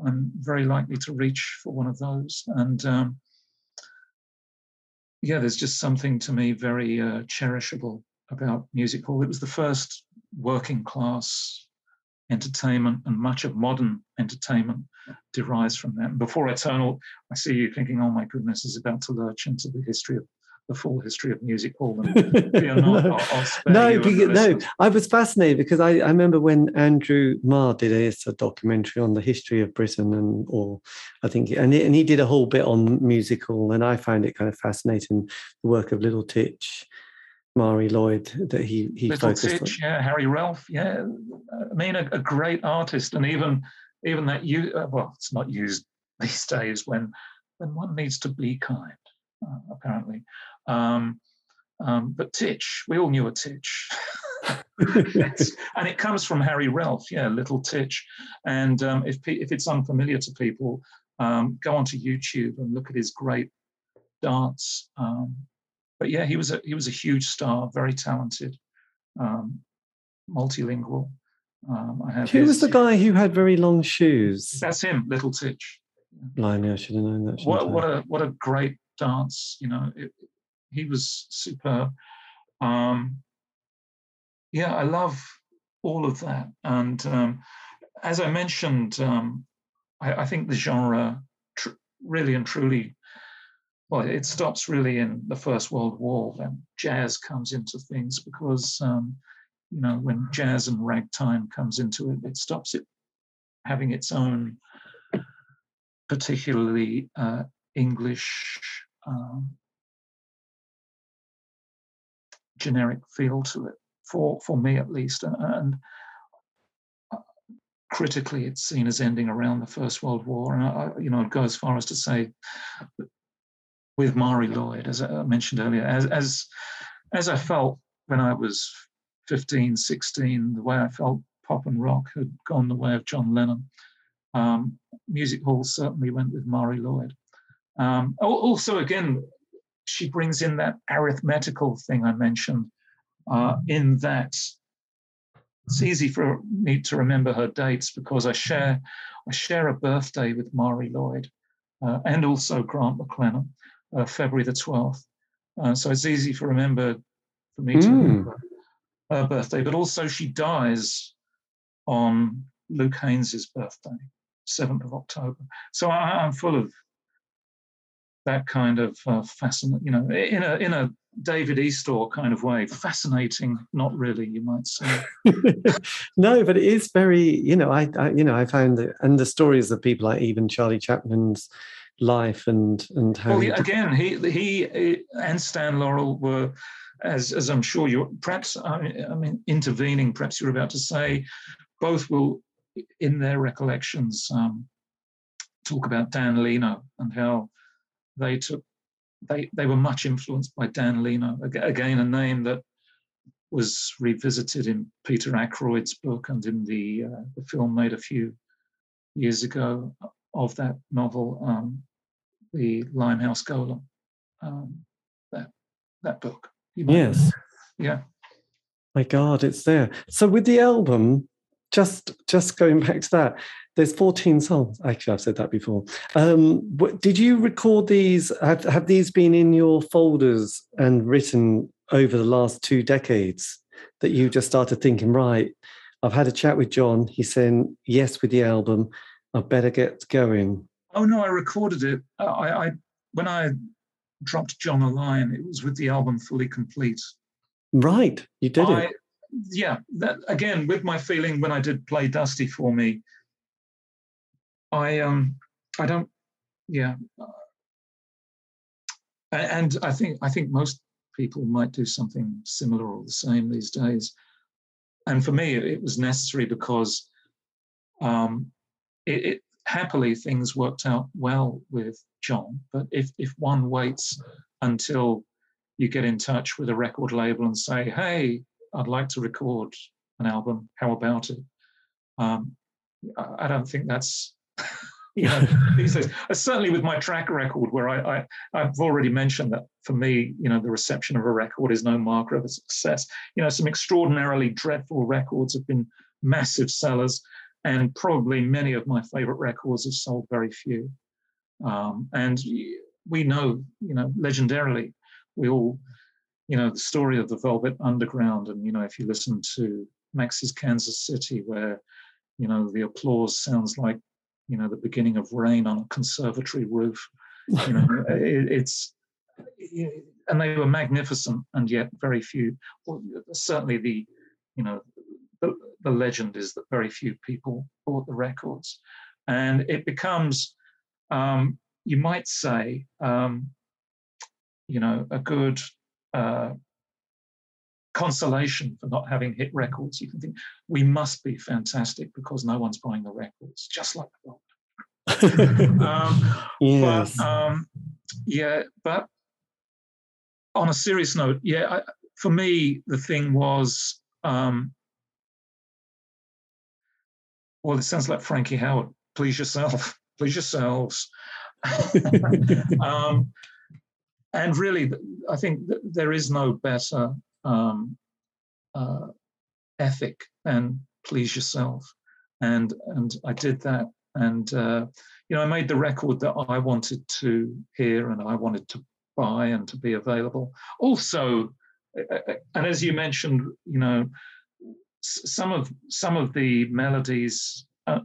I'm very likely to reach for one of those. And um, yeah, there's just something to me very uh, cherishable about music hall. It was the first working class entertainment, and much of modern entertainment derives from that. And before I turn, I see you thinking, "Oh my goodness, is about to lurch into the history of the full history of music hall." And, [laughs] no, I'll, I'll no, no. I was fascinated because I, I remember when Andrew Marr did a, a, documentary on the history of Britain, and or I think, and and he did a whole bit on music hall, and I found it kind of fascinating the work of Little Tich Marie Lloyd that he he Little focused Tich, on. Yeah, Harry Relph. Yeah, I mean a, a great artist, and even even that you uh, well, it's not used [laughs] these days when when one needs to be kind, uh, apparently. Um, um, but Tich, we all knew a Tich. [laughs] and it comes from Harry Relph, yeah, Little Tich. And um, if if it's unfamiliar to people, um, go onto YouTube and look at his great dance um, but yeah, he was a he was a huge star, very talented, um, multilingual. Um, I have who his, was the guy who had very long shoes? That's him, Little Tich. Blimey, I should have known that. What, what a what a great dance! You know, it, he was superb. Um, yeah, I love all of that, and um, as I mentioned, um, I, I, think the genre tr- really and truly well, it stops really in the First World War. Then jazz comes into things because, um, you know, when jazz and ragtime comes into it, it stops it having its own particularly uh, English um, generic feel to it. For for me at least, and, and uh, critically, it's seen as ending around the First World War. And I, you know, I'd go as far as to say with Marie Lloyd, as I mentioned earlier, as as as I felt when I was 15, 16, the way I felt pop and rock had gone the way of John Lennon. Um, music hall certainly went with Marie Lloyd. Um, also, again, she brings in that arithmetical thing I mentioned, uh, in that it's easy for me to remember her dates because I share I share a birthday with Marie Lloyd uh, and also Grant McLennan uh, February the 12th. Uh, so it's easy for remember for me mm. to hmm. remember her birthday, but also she dies on Luke Haines' birthday, 7th of October. So I, am full of that kind of uh, fascinating, you know, in a in a David Eastaugh kind of way, fascinating, not really, you might say. [laughs] no, but it is very, you know, I, I you know, I found that, and the stories of people like even Charlie Chaplin's life and and how. Well, he, again, he he and Stan Laurel were, as as I'm sure you're perhaps I mean intervening. Perhaps you're about to say, both will in their recollections um, talk about Dan Leno and how they took they they were much influenced by Dan Leno. Again, a name that was revisited in Peter Ackroyd's book and in the uh, the film made a few years ago of that novel. Um, the Limehouse Golem. um, that that book. yes. Yeah. My God, it's there. So with the album, just just going back to that, there's 14 songs. Actually, I've said that before. Um, did you record these? Have, have these been in your folders and written over the last two decades that you just started thinking, right? I've had a chat with John. He's saying yes with the album. I better get going. Oh no, I recorded it. Uh, I, I when I dropped John a line, it was with the album fully complete. Right, you did I, it. Yeah, that again with my feeling when I did play Dusty for me. I um I don't yeah, and I think I think most people might do something similar or the same these days. And for me, it was necessary because um, it, it happily things worked out well with John. But if if one waits until you get in touch with a record label and say, "Hey, I'd like to record an album. How about it?" Um, I don't think that's [laughs] you know [laughs] these days. Uh, certainly with my track record, where I, I I've already mentioned that for me, you know, the reception of a record is no marker of a success. You know, some extraordinarily dreadful records have been massive sellers, and probably many of my favorite records have sold very few. Um, and we know, you know, legendarily, we all, you know, the story of the Velvet Underground, and you know, if you listen to Max's Kansas City, where you know the applause sounds like you know the beginning of rain on a conservatory roof. You know, [laughs] it, it's and they were magnificent, and yet very few. Well, certainly the, you know, the, the legend is that very few people bought the records, and it becomes, um, you might say, um, you know, a good uh, consolation for not having hit records. You can think we must be fantastic because no one's buying the records, just like the world. [laughs] um, yes. But, um, yeah, but on a serious note, yeah, I, for me, the thing was, um, well, it sounds like Frankie Howerd. Please yourself, [laughs] please yourselves. [laughs] um, and really, I think there is no better um, uh, ethic than please yourself. And and I did that, and uh, you know, I made the record that I wanted to hear and I wanted to buy and to be available. Also, and as you mentioned, you know, some of some of the melodies, uh,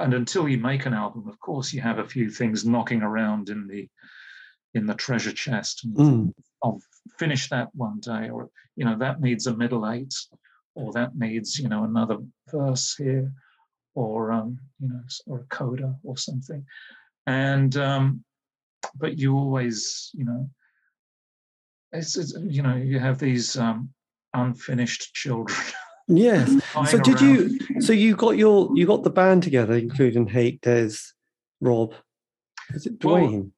and until you make an album, of course, you have a few things knocking around in the in the treasure chest. Mm. I'll finish that one day, or you know, that needs a middle eight, or that needs you know another verse here, or um, you know, or a coda or something, and um, but you always, you know, it's, it's you know, you have these um, unfinished children. [laughs] Yes. so did around. you? So you got your you got the band together, including Hate, Des, Rob. Is it Dwayne?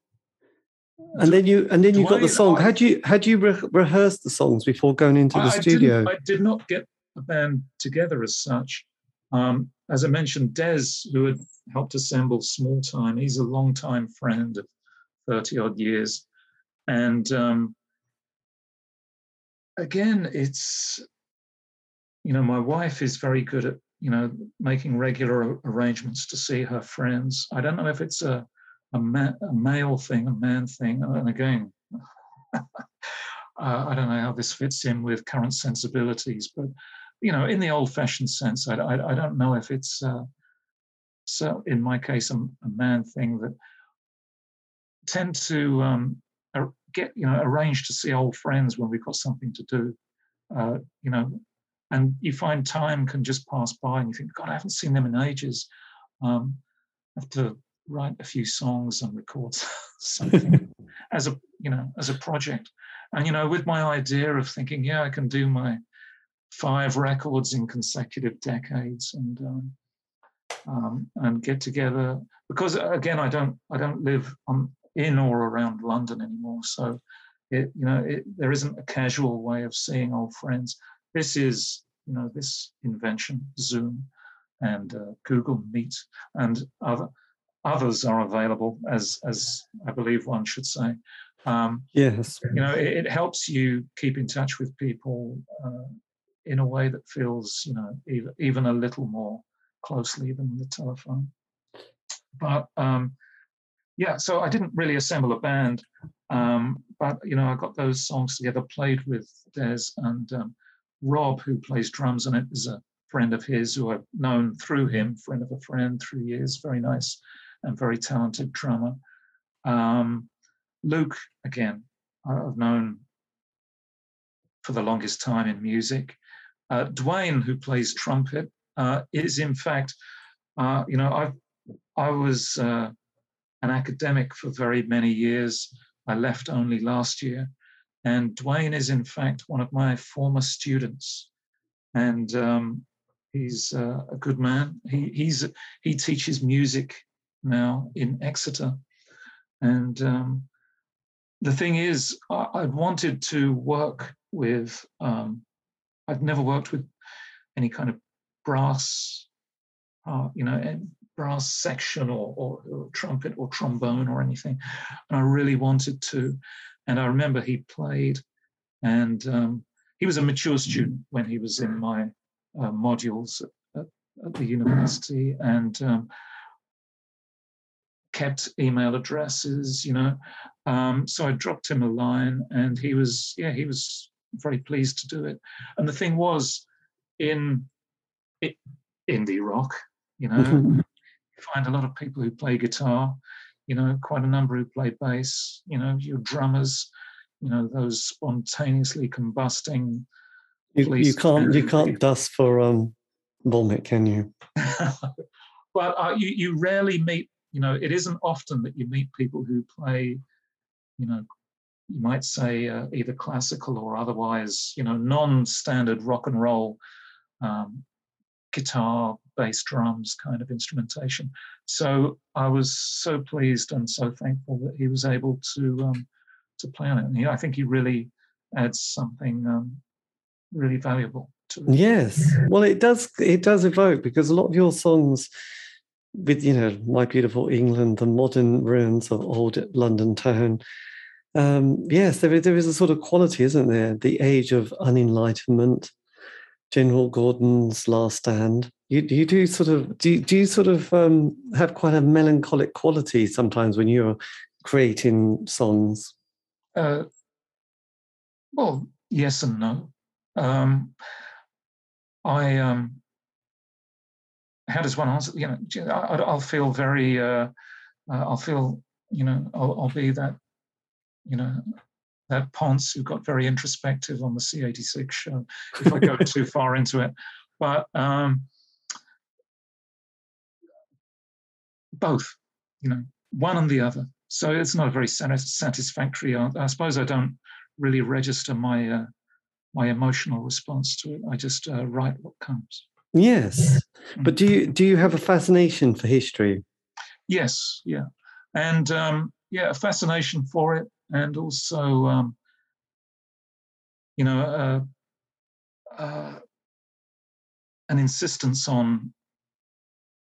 Well, and then you and then you Dwayne, got the song. I, had you had you re- rehearsed the songs before going into the I, studio? I, I did not get a band together as such. Um, as I mentioned, Des, who had helped assemble Small Time, he's a long-time friend of 30 odd years. And um, again, it's, you know, my wife is very good at, you know, making regular arrangements to see her friends. I don't know if it's a, a, ma- a male thing, a man thing. And again, [laughs] uh, I don't know how this fits in with current sensibilities, but, you know, in the old fashioned sense, I, I, I, don't know if it's, uh, so in my case, a, a man thing that tend to um, get you know arrange to see old friends when we've got something to do. Uh, you know, and you find time can just pass by, and you think, God, I haven't seen them in ages. Um, I have to write a few songs and record [laughs] something [laughs] as a you know as a project. And you know, with my idea of thinking, yeah, I can do my five records in consecutive decades, and um, um, and get together because again, I don't I don't live on in or around London anymore. So, it, you know, it, there isn't a casual way of seeing old friends. This is, you know, this invention, Zoom and uh, Google Meet and other others are available, as as I believe one should say. Um, yes. You know, it, it, helps you keep in touch with people uh, in a way that feels, you know, even, even a little more closely than the telephone. But um, yeah, so I didn't really assemble a band, um, but you know, I got those songs together, played with Des and um, Rob, who plays drums, and it is a friend of his who I've known through him, friend of a friend through years, very nice and very talented drummer. Um, Luke, again, I've known for the longest time in music. Uh, Dwayne, who plays trumpet, uh, is in fact, uh, you know, I I was uh, an academic for very many years. I left only last year, and Dwayne is in fact one of my former students, and um, he's uh, a good man. He he's he teaches music now in Exeter, and um, the thing is, I, I, wanted to work with. Um, I've never worked with any kind of brass, uh, you know, brass section or, or, or, trumpet or trombone or anything, and I really wanted to. And I remember he played, and um, he was a mature student when he was in my uh, modules at, at, the university, and um, kept email addresses, you know. Um, so I dropped him a line, and he was, yeah, he was very pleased to do it. And the thing was, in it, indie rock, you know, [laughs] you find a lot of people who play guitar, you know, quite a number who play bass, you know, your drummers, you know, those spontaneously combusting. You, you can't you [laughs] can't dust for um vomit, can you? [laughs] but uh, you you rarely meet. You know, it isn't often that you meet people who play, you know, you might say uh, either classical or otherwise, you know, non-standard rock and roll um, guitar, bass, drums kind of instrumentation. So I was so pleased and so thankful that he was able to um, to play on it. And he, I think he really adds something um, really valuable to it. Yes, well, it does. It does evoke because a lot of your songs with you know my beautiful england the modern ruins of old london town um, yes, there there is a sort of quality, isn't there? The age of unenlightenment, General Gordon's last stand. You, you do sort of do, do you sort of um, have quite a melancholic quality sometimes when you're creating songs? Uh, well, yes and no. Um, I um, how does one answer? You know, I, will feel very. Uh, uh, I'll feel. You know, I'll, I'll be that you know, that Ponce who got very introspective on the C86 show, [laughs] if I go too far into it. But um, both, you know, one and the other. So it's not a very satisfactory answer. I suppose I don't really register my uh, my emotional response to it. I just uh, write what comes. Yes, mm. but do you do you have a fascination for history? Yes, yeah, and um, yeah, a fascination for it, and also, um, you know, uh, uh, an insistence on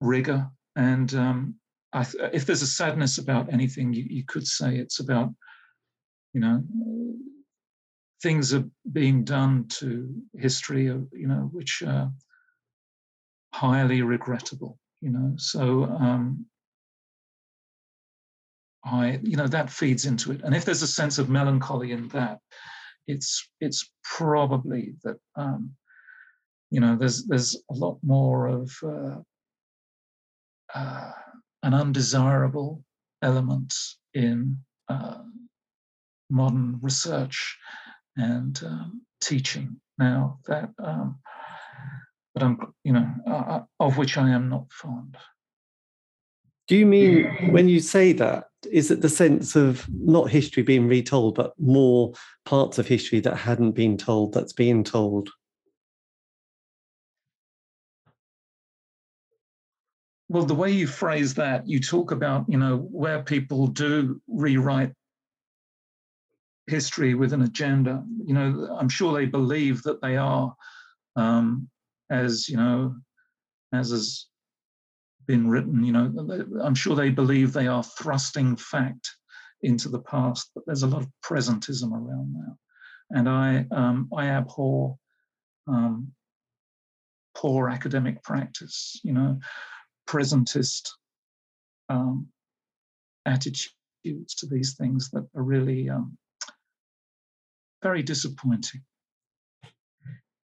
rigor. And um, th- if there's a sadness about anything, you, you could say it's about, you know, things are being done to history, you know, which are highly regrettable. You know, so um, I, you know, that feeds into it. And if there's a sense of melancholy in that, it's it's probably that um, you know there's there's a lot more of uh, uh, an undesirable element in uh, modern research and um, teaching now that um, that I'm you know uh, of which I am not fond. Do you mean when you say that, is it the sense of not history being retold, but more parts of history that hadn't been told that's being told? Well, the way you phrase that, you talk about, you know, where people do rewrite history with an agenda. You know, I'm sure they believe that they are, um, as you know, as is been written, you know, I'm sure they believe they are thrusting fact into the past, but there's a lot of presentism around now. And I, um, I abhor um, poor academic practice, you know, presentist um, attitudes to these things that are really um, very disappointing.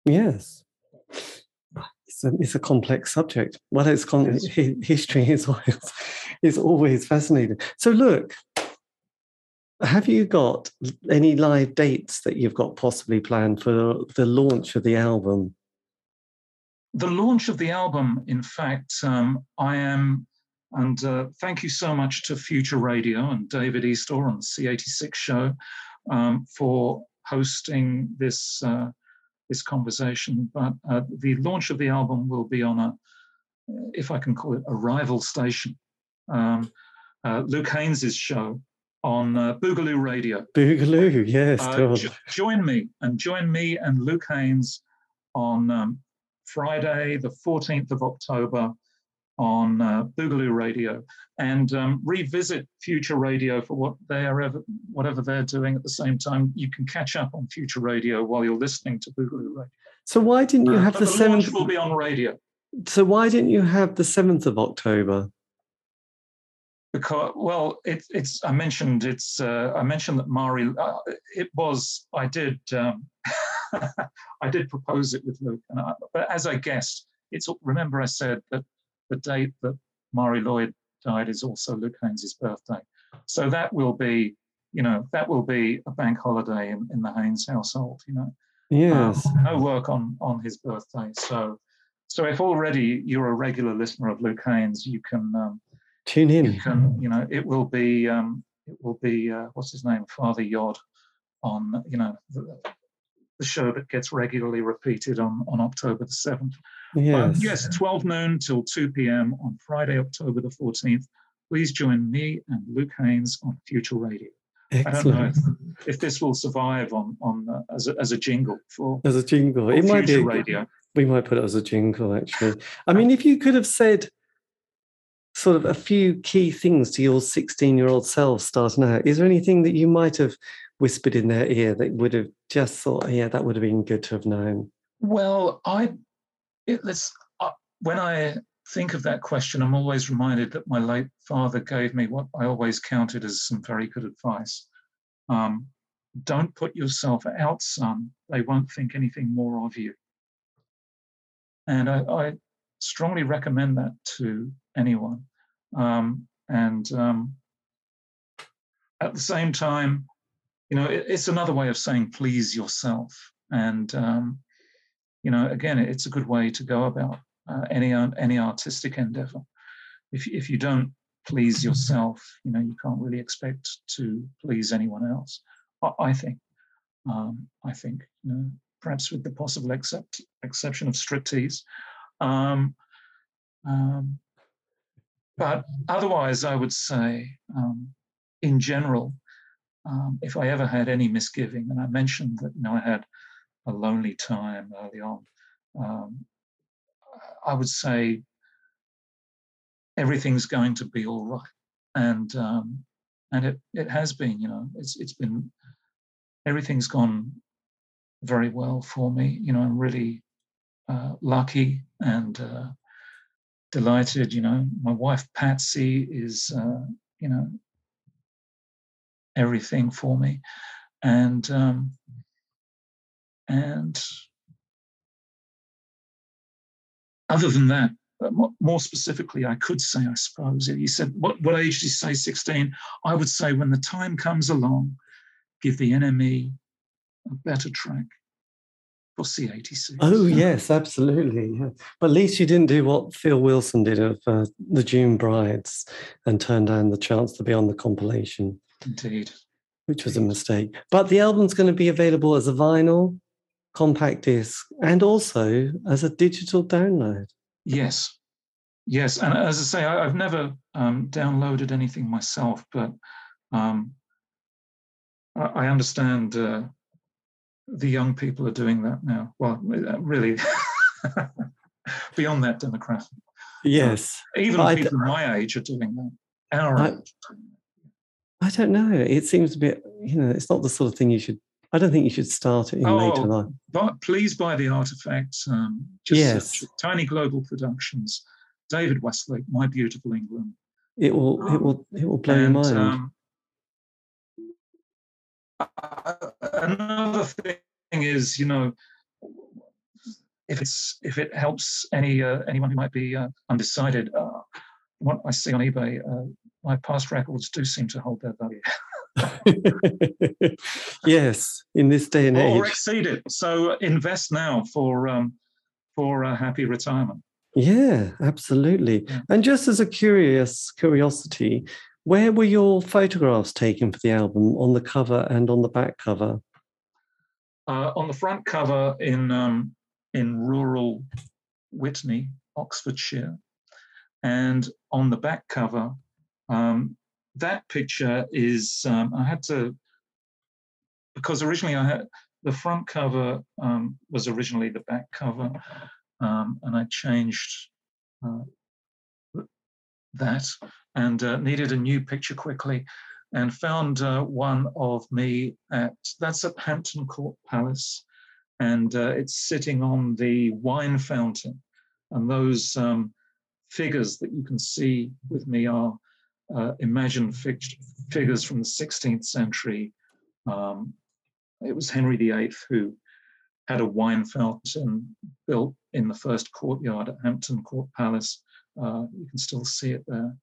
Yes. It's a, it's a complex subject. Well, it's con- yes. history is always, is always fascinating. So, look, have you got any live dates that you've got possibly planned for the launch of the album? The launch of the album, in fact, um, I am, and uh, thank you so much to Future Radio and David Eastaugh on the C86 show um, for hosting this uh, this conversation. But uh, the launch of the album will be on a, if I can call it, a rival station, um, uh, Luke Haines' show on uh, Boogaloo Radio. Boogaloo, yes. Uh, jo- join me and join me and Luke Haines on um, Friday, the 14th of October on uh, Boogaloo Radio and um, revisit Future Radio for what they are ever, whatever they're doing at the same time. You can catch up on Future Radio while you're listening to Boogaloo Radio. So why didn't you have uh, the seventh? will be on radio. So why didn't you have the seventh of October? Because well, it, it's I mentioned it's uh, I mentioned that Marie. Uh, it was I did um, [laughs] I did propose it with Luke, and I, but as I guessed, it's remember I said that the date that Marie Lloyd died is also Luke Haines' birthday. So that will be, you know, that will be a bank holiday in, in the Haines household, you know. Yes. Um, no work on on his birthday. So so if already you're a regular listener of Luke Haines, you can um, tune in. You can, you know, it will be um, it will be uh, what's his name, Father Yod, on you know the, the show that gets regularly repeated on on October the seventh. Yes. Um, yes, 12 noon till 2 p.m. on Friday, October the 14th. Please join me and Luke Haines on Future Radio. Excellent. I don't know if, if this will survive on on uh, as, a, as a jingle for as a jingle. It might be a, radio. We might put it as a jingle actually. I mean, if you could have said sort of a few key things to your 16 year old self starting out, is there anything that you might have whispered in their ear that would have just thought, yeah, that would have been good to have known? Well, I it, let's, uh, when I think of that question, I'm always reminded that my late father gave me what I always counted as some very good advice. Um, don't put yourself out, son. They won't think anything more of you. And I, I strongly recommend that to anyone. Um, and um, at the same time, you know, it, it's another way of saying please yourself. And um, you know, again, it's a good way to go about uh, any any artistic endeavor. If if you don't please yourself, you know, you can't really expect to please anyone else. I, I think. Um, I think, you know, perhaps with the possible except, exception of striptease. Um, um, but otherwise, I would say, um, in general, um, if I ever had any misgiving, and I mentioned that you know I had a lonely time early on. Um, I would say everything's going to be all right, and um, and it it has been. You know, it's it's been everything's gone very well for me. You know, I'm really uh, lucky and uh, delighted. You know, my wife Patsy is uh, you know everything for me, and um, and other than that, uh, more specifically, I could say, I suppose, you said, what, what age did you say, 16? I would say when the time comes along, give the NME a better track for C86. Oh, yes, absolutely. Yeah. But at least you didn't do what Phil Wilson did of uh, the June Brides and turn down the chance to be on the compilation. Indeed. Which was a mistake. But the album's going to be available as a vinyl compact disc and also as a digital download. Yes, yes, and as I say, I, have never um, downloaded anything myself, but um, I, I, understand uh, the young people are doing that now. Well, uh, really, [laughs] beyond that demographic. Yes, uh, even people my age are doing that. Our I, I don't know. It seems a bit, you know, it's not the sort of thing you should. I don't think you should start it in Oh, later life. But please buy the artifacts. Um, just Yes. Tiny Global Productions, David Westlake, My Beautiful England. It will. It will. It will blow your And, mind. um, another thing is, you know, if it's if it helps any uh, anyone who might be uh, undecided, uh, what I see on eBay, uh, my past records do seem to hold their value [laughs] [laughs] yes, in this day and age, or exceed it. So invest now for um, for a happy retirement. Yeah, absolutely. Yeah. And just as a curious curiosity, where were your photographs taken for the album on the cover and on the back cover? Uh, on the front cover in um, in rural Witney, Oxfordshire, and on the back cover, um, that picture is um, I had to because originally I had the front cover um, was originally the back cover, um, and I changed uh, that and uh, needed a new picture quickly and found uh, one of me at that's at Hampton Court Palace, and uh, it's sitting on the wine fountain, and those um, figures that you can see with me are uh, figures from the 16th century. Um, it was Henry VIII who had a wine fountain built in the first courtyard at Hampton Court Palace. Uh, you can still see it there.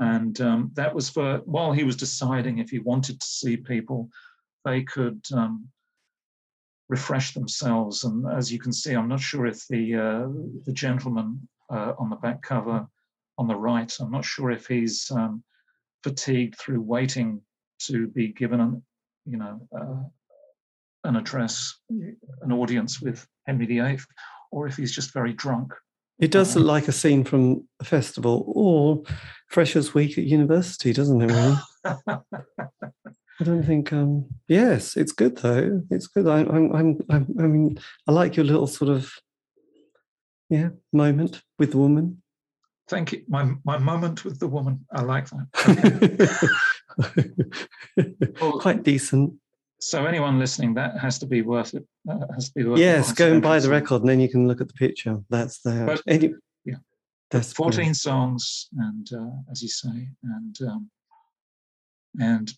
And um, that was for while he was deciding if he wanted to see people, they could um, refresh themselves. And as you can see, I'm not sure if the uh, the gentleman uh, on the back cover on the right, I'm not sure if he's um, fatigued through waiting to be given an, you know, uh, an address, an audience with Henry VIII, or if he's just very drunk. It does look like a scene from a festival or Freshers Week at university, doesn't it? Really? I don't think. Um, yes, it's good though. It's good. I, I'm, I'm, I'm. I mean, I like your little sort of, yeah, moment with the woman. Thank you. My my moment with the woman. I like that. Well, [laughs] Quite decent. so anyone listening, that has to be worth it. That has to be worth. Yes, go and buy the record, and then you can look at the picture. That's there. But- Any, yeah. that's 14 songs, and uh, as you say, and um, and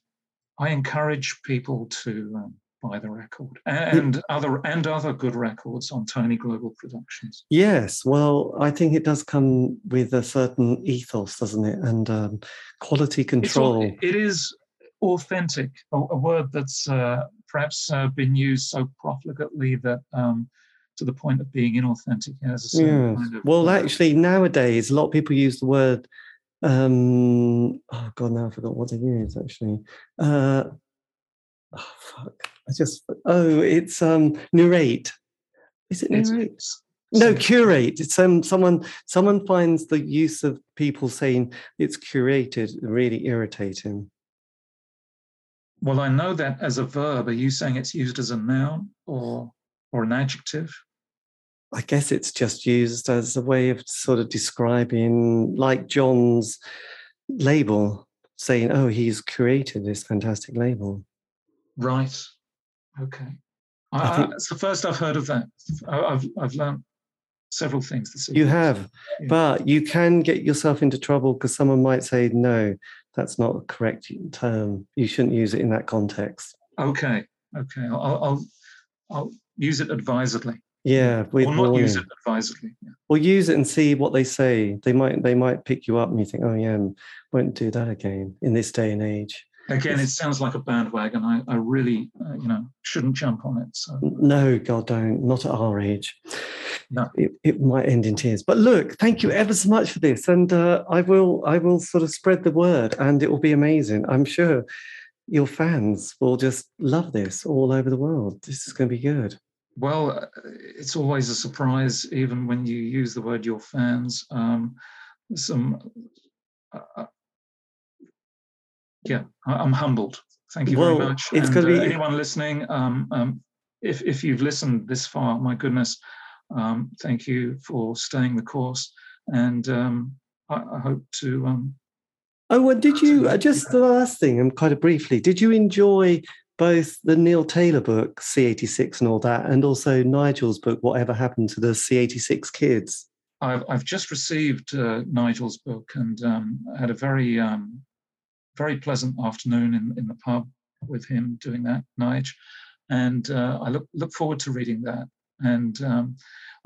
I encourage people to um, buy the record and other and other good records on tiny Global Productions. Yes, well, I think it does come with a certain ethos, doesn't it? And um, quality control. it is authentic, a, a word that's uh, perhaps uh, been used so profligately that um, to the point of being inauthentic. Has a Yes. kind of, Well, uh, actually, nowadays, a lot of people use the word. Um, oh God, now I forgot what they use. Actually, uh, oh fuck! I just oh, it's um, narrate. Is it it's- narrate? it's- No, curate. It's um, someone. Someone finds the use of people saying it's curated really irritating. Well, I know that as a verb. Are you saying it's used as a noun or or an adjective? I guess it's just used as a way of sort of describing, like John's label, saying, "Oh, he's created this fantastic label." Right. Okay. I, I I it's the first I've heard of that. I've I've learned several things this evening. You have, Yeah. but you can get yourself into trouble because someone might say, "No, that's not a correct term. You shouldn't use it in that context." Okay. Okay. I'll I'll, I'll, use it advisedly, Yeah, with or not use it advisedly. Yeah. or use it and see what they say. They might they might pick you up and you think, "Oh yeah, won't do that again in this day and age." Again, it sounds like a bandwagon. I I really uh, you know shouldn't jump on it. So No, God, don't. Not at our age. No. It, it might end in tears. But look, thank you ever so much for this, and uh, I will I will sort of spread the word, and it will be amazing. I'm sure your fans will just love this all over the world. This is going to be good. well, uh, it's always a surprise, even when you use the word your fans. Um, some. Uh, uh, yeah, I'm humbled. Thank you very much. it's and gonna uh, be- anyone listening. Um, um, if if you've listened this far, my goodness, um, thank you for staying the course, and um, I, I hope to um, Oh, well, did you uh, just the last thing, and quite briefly, did you enjoy both the Neil Taylor book, C86 and all that, and also Nigel's book, Whatever Happened to the C86 Kids? I've, I've just received uh, Nigel's book and um, had a very, um, very pleasant afternoon in, in the pub with him doing that, Nige. And uh, I look, look forward to reading that. And um,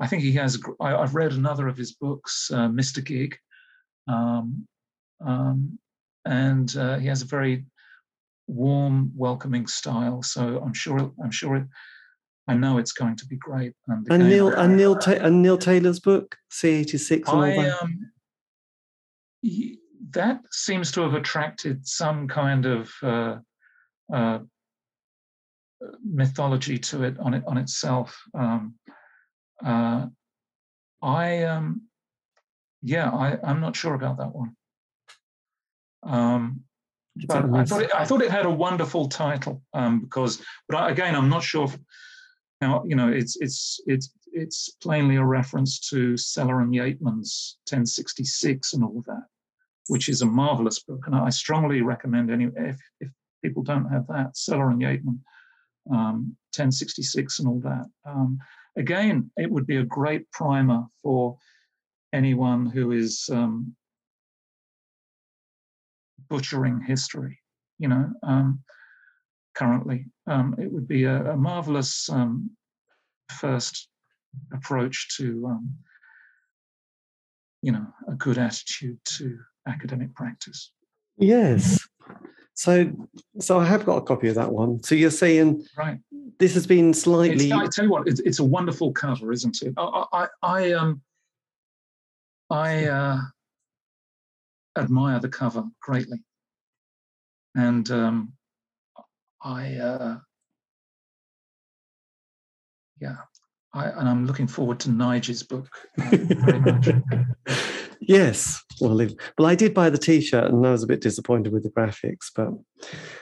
I think he has, I, have read another of his books, uh, Mr. Gig. Um, um, and uh, he has a very warm, welcoming style. So I'm sure I'm sure it. I know it's going to be great. And, and Neil and Neil Ta- and Neil Taylor's book C86 and I, all that. Um, he, that seems to have attracted some kind of uh, uh, mythology to it on it on itself. Um, uh, I um, yeah, I, I'm not sure about that one. Um, but I thought, it, I thought it had a wonderful title um, because, but I, again, I'm not sure. Now, you know, it's it's it's it's plainly a reference to Sellar and Yeatman's 1066 and all that, which is a marvelous book, and I strongly recommend any if, if people don't have that, Sellar and Yeatman, um, 1066 and all that. Um, again, it would be a great primer for anyone who is um, butchering history, you know, um, currently. Um, it would be a, a marvelous um, first approach to, you know, a good attitude to academic practice. Yes. So, so I have got a copy of that one. So you're saying, right? This has been slightly. It's, I tell you what, it's, it's, a wonderful cover, isn't it? I, I, I um, I uh, admire the cover greatly. And um, I, uh, yeah, I, and I'm looking forward to Nigel's book uh, very much. Yes, well, if, well, I did buy the T-shirt, and I was a bit disappointed with the graphics, but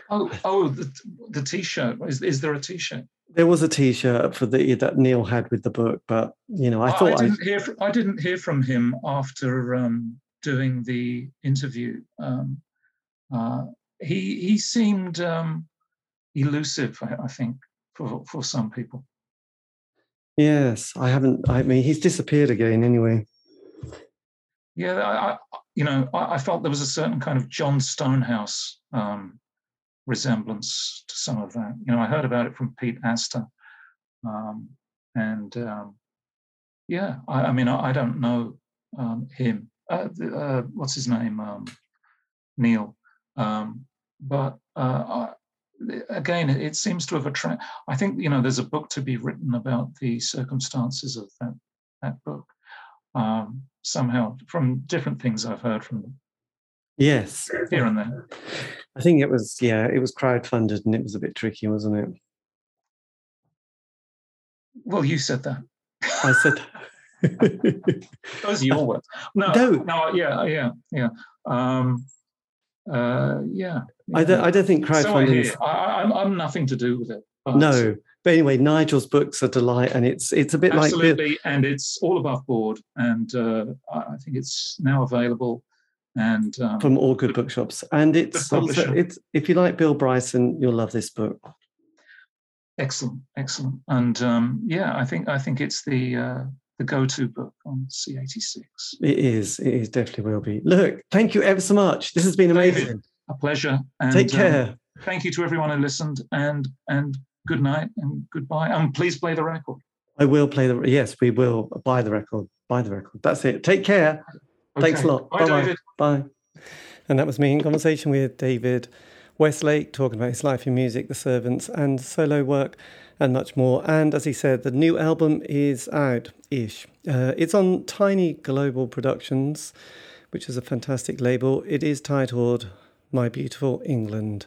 oh, oh, the, the T-shirt is is there a T-shirt? There was a T-shirt for the that Neil had with the book, but you know, I thought I didn't I, hear. From, I didn't hear from him after um, doing the interview. Um, uh, he he seemed um, elusive, I, I, think, for for some people. Yes, I haven't. I mean, he's disappeared again. Anyway. Yeah, I, I you know, I, I, felt there was a certain kind of John Stonehouse um, resemblance to some of that. You know, I heard about it from Pete Astor, um, and um, yeah, I, I mean, I, I, don't know um, him. Uh, uh, what's his name? Um, Neil. Um, but uh, again, it, it, seems to have attracted. I think you know, there's a book to be written about the circumstances of that that book. Um, somehow, from different things I've heard from them. Yes, here and there. I think it was yeah, it was crowdfunded and it was a bit tricky, wasn't it? Well, you said that. I said. [laughs] [laughs] Those are your words. No, no, no yeah, yeah, yeah. Um, uh, yeah, yeah. I don't. I don't think crowdfunding. So I, am I'm nothing to do with it. No, but anyway, Nigel's books are delight, and it's it's a bit absolutely, like absolutely, and it's all above board, and uh, I think it's now available and um, from all good bookshops. And it's also it's if you like Bill Bryson, you'll love this book. Excellent, excellent, and um, yeah, I think I think it's the uh, the go-to book on C86. It is. It is definitely will be. Look, thank you ever so much. This has been amazing. David, a pleasure. And, Take care. Um, thank you to everyone who listened, and and good night and goodbye. And um, please play the record. I will play the. Yes, we will buy the record. Buy the record. That's it. Take care. Okay. Thanks a lot. Bye, Bye-bye. David. Bye. And that was me in conversation with David Westlake, talking about his life in music, the servants, and solo work, and much more. And as he said, the new album is out ish. Uh, it's on Tiny Global Productions, which is a fantastic label. It is titled My Beautiful England.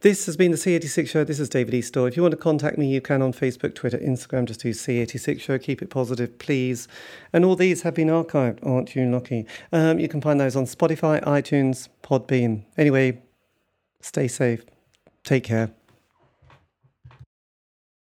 This has been the C86 Show. This is David Eastaugh. If you want to contact me, you can on Facebook, Twitter, Instagram. Just do C86 Show. Keep it positive, please. And all these have been archived, aren't you lucky? Um, you can find those on Spotify, iTunes, Podbean. Anyway, stay safe. Take care.